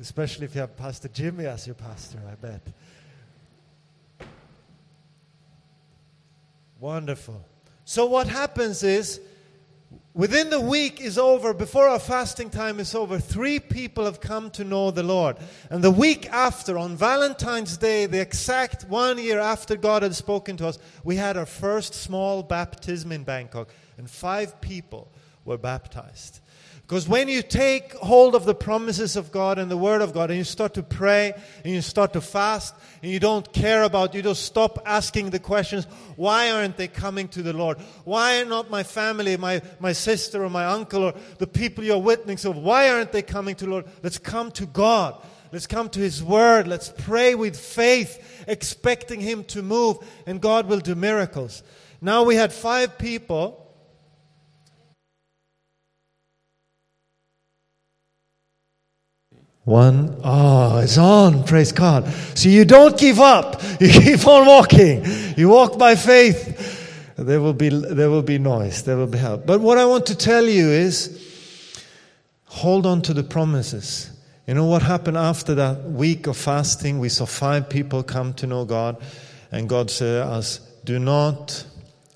Especially if you have Pastor Jimmy as your pastor, I bet. Wonderful. So, what happens is Within the week is over, before our fasting time is over, three people have come to know the Lord. And the week after, on Valentine's Day, the exact one year after God had spoken to us, we had our first small baptism in Bangkok, and five people were baptized. Because when you take hold of the promises of God and the Word of God and you start to pray and you start to fast and you don't care about, you just stop asking the questions, why aren't they coming to the Lord? Why are not my family, my, my sister or my uncle or the people you're witnessing of, why aren't they coming to the Lord? Let's come to God. Let's come to His Word. Let's pray with faith, expecting Him to move, and God will do miracles. Now we had five people One, oh, it's on, praise God. So you don't give up. *laughs* You keep on walking. You walk by faith. There will be, there will be noise. There will be help. But what I want to tell you is hold on to the promises. You know what happened after that week of fasting? We saw five people come to know God, and God said to us, Do not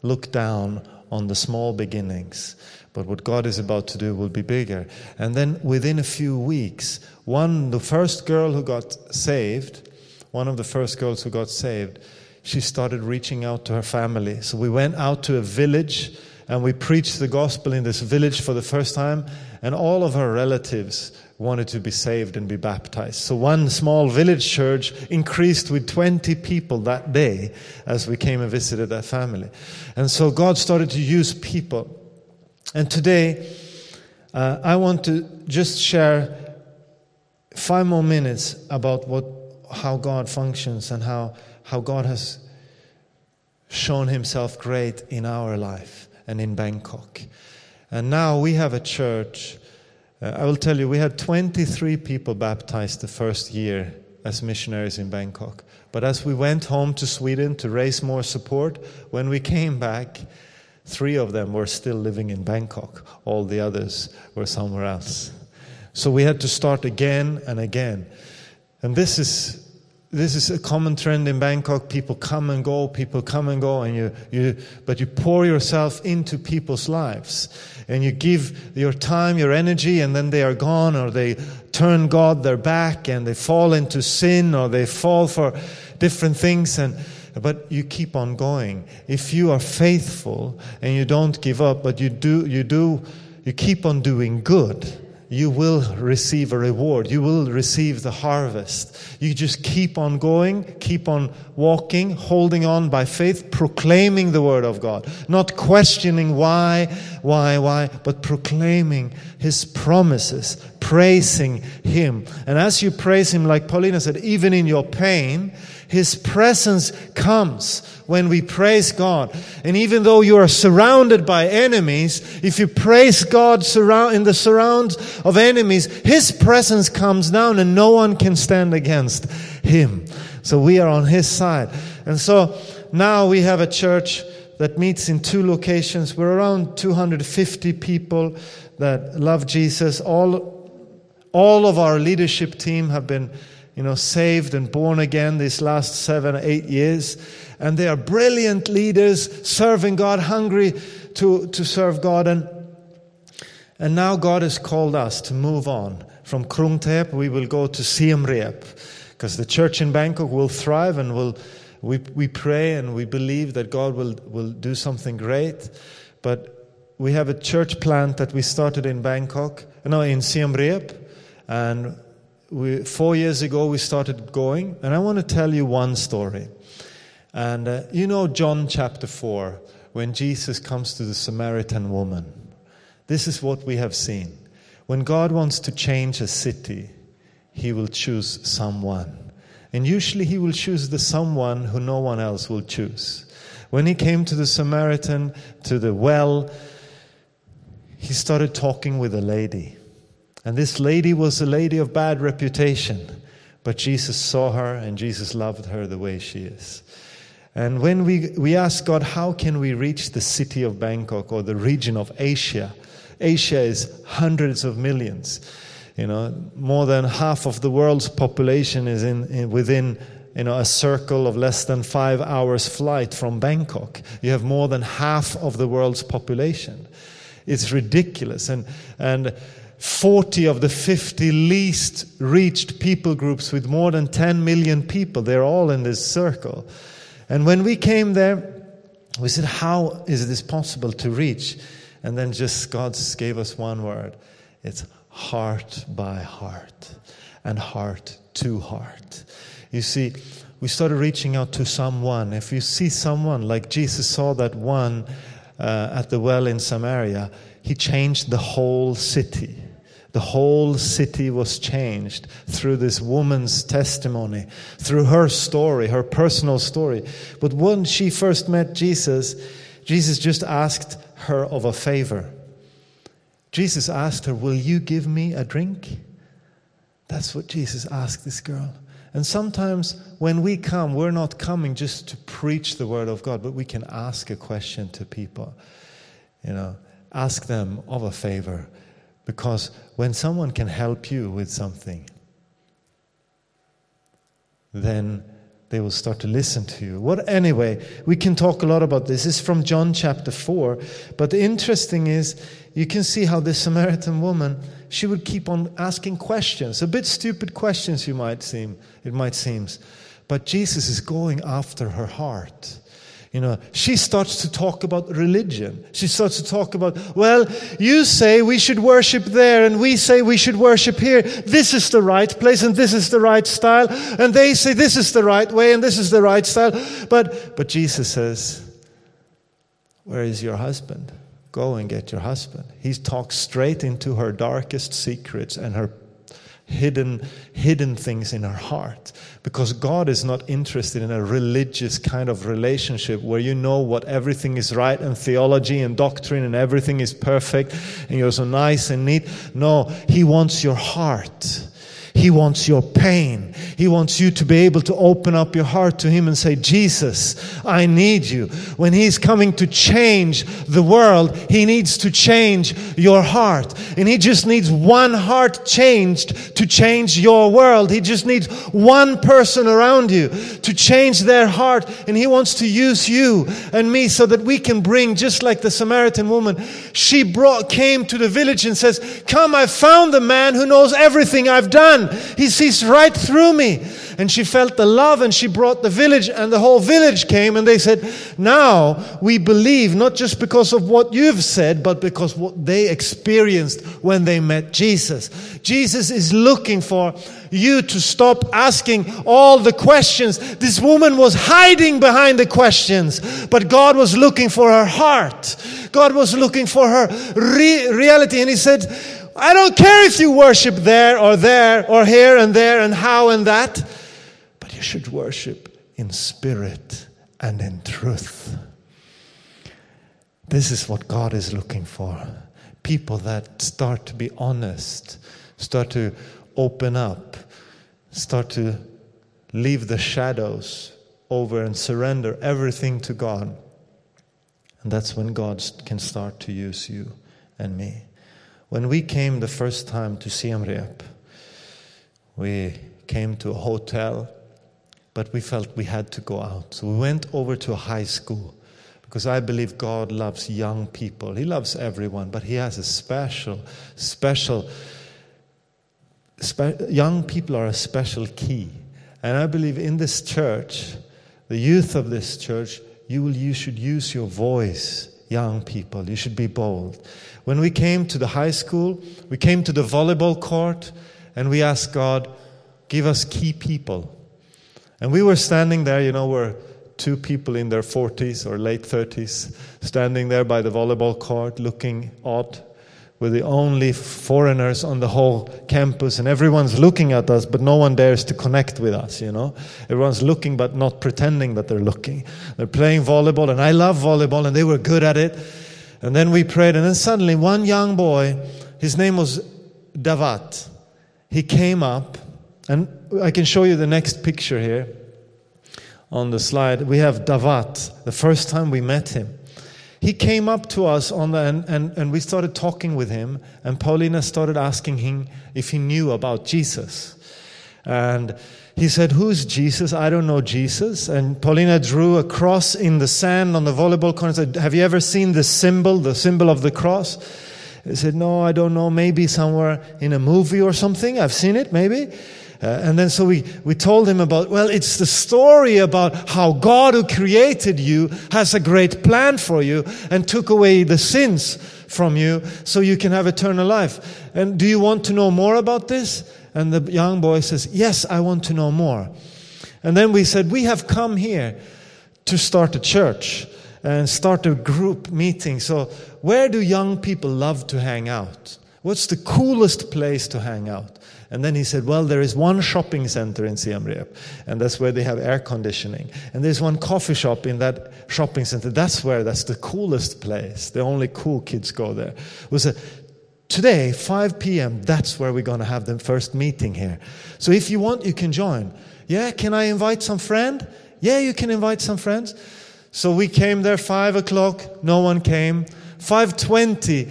look down on the small beginnings. But what God is about to do will be bigger. And then within a few weeks, one, the first girl who got saved, one of the first girls who got saved, she started reaching out to her family. So we went out to a village and we preached the gospel in this village for the first time, and all of her relatives wanted to be saved and be baptized. So one small village church increased with 20 people that day as we came and visited that family. And so God started to use people. And today, uh, I want to just share five more minutes about what, how God functions and how, how God has shown himself great in our life and in Bangkok. And now we have a church. Uh, I will tell you, we had 23 people baptized the first year as missionaries in Bangkok. But as we went home to Sweden to raise more support, when we came back, three of them were still living in Bangkok. All the others were somewhere else. So we had to start again and again. And this is this is a common trend in Bangkok. People come and go, people come and go, and you, you, but you pour yourself into people's lives. And you give your time, your energy, and then they are gone, or they turn God their back, and they fall into sin, or they fall for different things. And, but you keep on going. If you are faithful and you don't give up, but you do, you do, you keep on doing good you will receive a reward. You will receive the harvest. You just keep on going, keep on walking, holding on by faith, proclaiming the word of God, not questioning why, why, why, but proclaiming his promises, praising him. And as you praise him, like Paulina said, even in your pain, his presence comes when we praise God. And even though you are surrounded by enemies, if you praise God surround, in the surround of enemies, His presence comes down and no one can stand against Him. So we are on His side. And so now we have a church that meets in two locations. We're around 250 people that love Jesus. All, all of our leadership team have been you know, saved and born again these last seven, eight years. And they are brilliant leaders, serving God, hungry to, to serve God. And, and now God has called us to move on. From Krungtep, we will go to Siem Reap, because the church in Bangkok will thrive and will, we, we pray and we believe that God will, will do something great. But we have a church plant that we started in Bangkok, no, in Siem Reap. And we, four years ago, we started going, and I want to tell you one story. And uh, you know, John chapter 4, when Jesus comes to the Samaritan woman, this is what we have seen. When God wants to change a city, he will choose someone. And usually, he will choose the someone who no one else will choose. When he came to the Samaritan, to the well, he started talking with a lady. And this lady was a lady of bad reputation, but Jesus saw her and Jesus loved her the way she is. And when we, we ask God, how can we reach the city of Bangkok or the region of Asia? Asia is hundreds of millions. You know, more than half of the world's population is in, in within you know, a circle of less than five hours flight from Bangkok. You have more than half of the world's population. It's ridiculous. And, and 40 of the 50 least reached people groups with more than 10 million people. They're all in this circle. And when we came there, we said, How is this possible to reach? And then just God gave us one word it's heart by heart and heart to heart. You see, we started reaching out to someone. If you see someone like Jesus saw that one uh, at the well in Samaria, he changed the whole city. The whole city was changed through this woman's testimony, through her story, her personal story. But when she first met Jesus, Jesus just asked her of a favor. Jesus asked her, Will you give me a drink? That's what Jesus asked this girl. And sometimes when we come, we're not coming just to preach the word of God, but we can ask a question to people. You know, ask them of a favor. Because when someone can help you with something, then they will start to listen to you. What anyway, we can talk a lot about this. This is from John chapter 4. But the interesting is you can see how this Samaritan woman, she would keep on asking questions. A bit stupid questions you might seem, it might seem. But Jesus is going after her heart. You know, she starts to talk about religion. She starts to talk about, well, you say we should worship there, and we say we should worship here. This is the right place, and this is the right style. And they say this is the right way, and this is the right style. But, but Jesus says, Where is your husband? Go and get your husband. He talks straight into her darkest secrets and her hidden, hidden things in our heart. Because God is not interested in a religious kind of relationship where you know what everything is right and theology and doctrine and everything is perfect and you're so nice and neat. No, He wants your heart. He wants your pain. He wants you to be able to open up your heart to Him and say, Jesus, I need you. When He's coming to change the world, He needs to change your heart. And He just needs one heart changed to change your world. He just needs one person around you to change their heart. And He wants to use you and me so that we can bring, just like the Samaritan woman, she brought, came to the village and says, Come, I found the man who knows everything I've done. He sees right through me. And she felt the love and she brought the village, and the whole village came and they said, Now we believe, not just because of what you've said, but because what they experienced when they met Jesus. Jesus is looking for you to stop asking all the questions. This woman was hiding behind the questions, but God was looking for her heart. God was looking for her re- reality. And He said, I don't care if you worship there or there or here and there and how and that, but you should worship in spirit and in truth. This is what God is looking for. People that start to be honest, start to open up, start to leave the shadows over and surrender everything to God. And that's when God can start to use you and me. When we came the first time to Siem Reap, we came to a hotel, but we felt we had to go out. So we went over to a high school because I believe God loves young people. He loves everyone, but He has a special, special, spe- young people are a special key. And I believe in this church, the youth of this church, you, will, you should use your voice, young people. You should be bold. When we came to the high school, we came to the volleyball court and we asked God, give us key people. And we were standing there, you know, we're two people in their 40s or late 30s, standing there by the volleyball court looking odd. We're the only foreigners on the whole campus, and everyone's looking at us, but no one dares to connect with us, you know. Everyone's looking, but not pretending that they're looking. They're playing volleyball, and I love volleyball, and they were good at it. And then we prayed, and then suddenly one young boy, his name was Davat, he came up, and I can show you the next picture here on the slide. We have Davat, the first time we met him. He came up to us on the, and, and, and we started talking with him, and Paulina started asking him if he knew about Jesus. And he said, Who's Jesus? I don't know Jesus. And Paulina drew a cross in the sand on the volleyball court and said, Have you ever seen the symbol, the symbol of the cross? He said, No, I don't know. Maybe somewhere in a movie or something. I've seen it, maybe. Uh, and then so we, we told him about, well, it's the story about how God who created you has a great plan for you and took away the sins from you so you can have eternal life. And do you want to know more about this? And the young boy says, Yes, I want to know more. And then we said, We have come here to start a church and start a group meeting. So, where do young people love to hang out? What's the coolest place to hang out? And then he said, Well, there is one shopping center in Siem Reap, and that's where they have air conditioning. And there's one coffee shop in that shopping center. That's where, that's the coolest place. The only cool kids go there. It was a Today, 5 p.m., that's where we're going to have the first meeting here. So if you want, you can join. Yeah, can I invite some friend? Yeah, you can invite some friends. So we came there 5 o'clock, no one came. 5.20,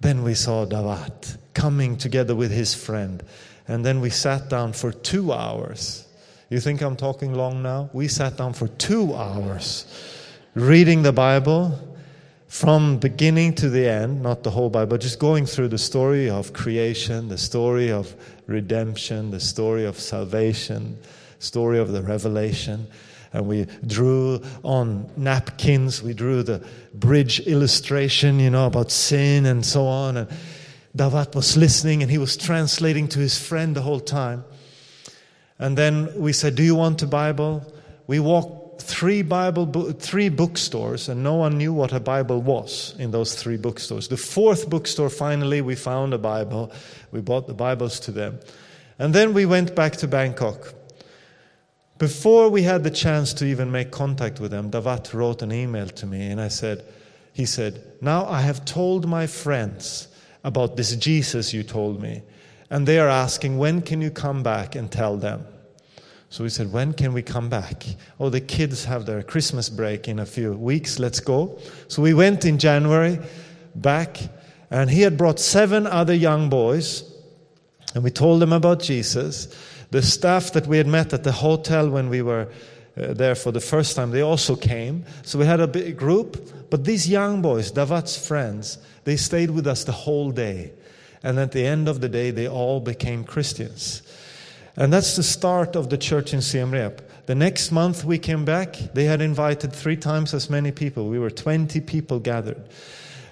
then we saw Davat coming together with his friend. And then we sat down for two hours. You think I'm talking long now? We sat down for two hours reading the Bible, from beginning to the end, not the whole Bible, just going through the story of creation, the story of redemption, the story of salvation, story of the revelation. and we drew on napkins. We drew the bridge illustration, you know, about sin and so on. And Davat was listening and he was translating to his friend the whole time. And then we said, Do you want a Bible? We walked three Bible three bookstores, and no one knew what a Bible was in those three bookstores. The fourth bookstore, finally, we found a Bible. We bought the Bibles to them. And then we went back to Bangkok. Before we had the chance to even make contact with them, Davat wrote an email to me, and I said, he said, Now I have told my friends about this Jesus you told me. And they are asking, when can you come back and tell them? So we said, when can we come back? Oh, the kids have their Christmas break in a few weeks. Let's go. So we went in January back, and he had brought seven other young boys, and we told them about Jesus. The staff that we had met at the hotel when we were uh, there for the first time, they also came. So we had a big group. But these young boys, Davat's friends, they stayed with us the whole day. And at the end of the day, they all became Christians. And that's the start of the church in Siem Reap. The next month we came back, they had invited three times as many people. We were 20 people gathered.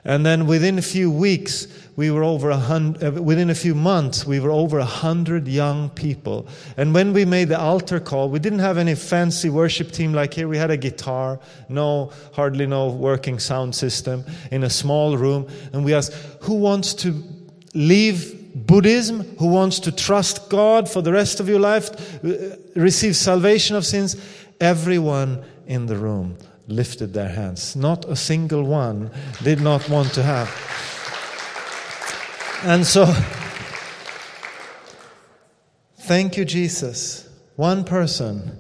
And then within a few weeks, we were over a hundred, uh, within a few months, we were over a hundred young people. And when we made the altar call, we didn't have any fancy worship team like here. We had a guitar, no, hardly no working sound system in a small room. And we asked, who wants to leave Buddhism, who wants to trust God for the rest of your life, uh, receive salvation of sins? Everyone in the room lifted their hands. Not a single one did not want to have. And so, thank you, Jesus. One person,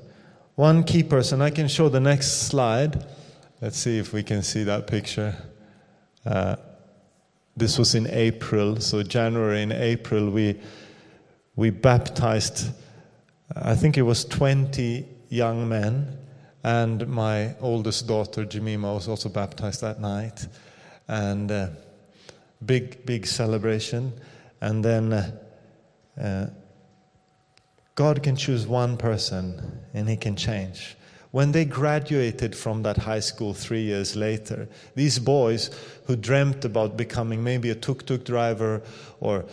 one key person. I can show the next slide. Let's see if we can see that picture. Uh, this was in April, so January and April, we, we baptized, I think it was 20 young men and my oldest daughter, Jemima, was also baptized that night. And uh, big, big celebration. And then uh, uh, God can choose one person and He can change. When they graduated from that high school three years later, these boys who dreamt about becoming maybe a tuk tuk driver or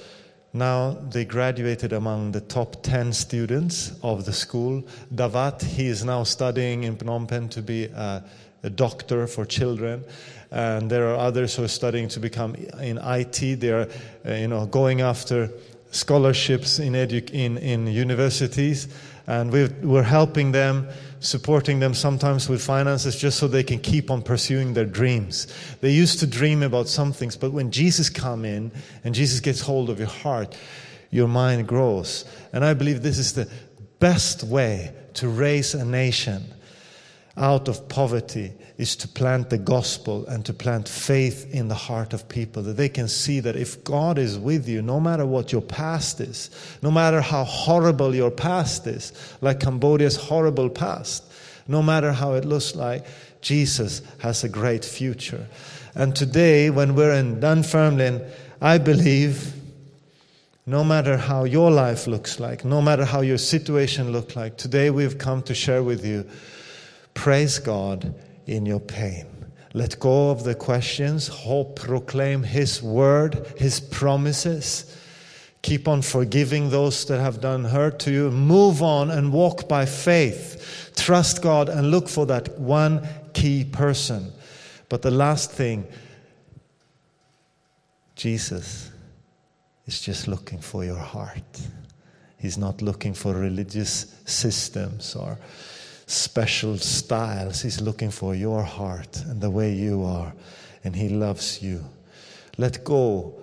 now they graduated among the top 10 students of the school. Davat, he is now studying in Phnom Penh to be a, a doctor for children. And there are others who are studying to become in IT. They are, uh, you know, going after scholarships in, edu- in, in universities. And we are helping them supporting them sometimes with finances just so they can keep on pursuing their dreams. They used to dream about some things, but when Jesus come in and Jesus gets hold of your heart, your mind grows. And I believe this is the best way to raise a nation out of poverty is to plant the gospel and to plant faith in the heart of people that they can see that if God is with you, no matter what your past is, no matter how horrible your past is, like Cambodia's horrible past, no matter how it looks like, Jesus has a great future. And today, when we're in Dunfermline, I believe no matter how your life looks like, no matter how your situation looks like, today we've come to share with you Praise God in your pain. Let go of the questions. Hope, proclaim His word, His promises. Keep on forgiving those that have done hurt to you. Move on and walk by faith. Trust God and look for that one key person. But the last thing, Jesus is just looking for your heart. He's not looking for religious systems or special styles. He's looking for your heart and the way you are, and He loves you. Let go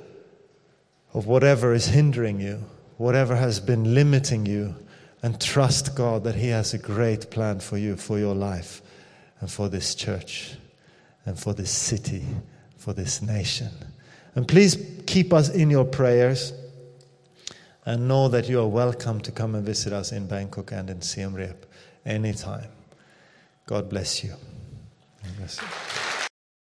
of whatever is hindering you, whatever has been limiting you, and trust God that He has a great plan for you, for your life, and for this church, and for this city, for this nation. And please keep us in your prayers and know that you are welcome to come and visit us in Bangkok and in Siem Reap anytime. God bless you. God bless you.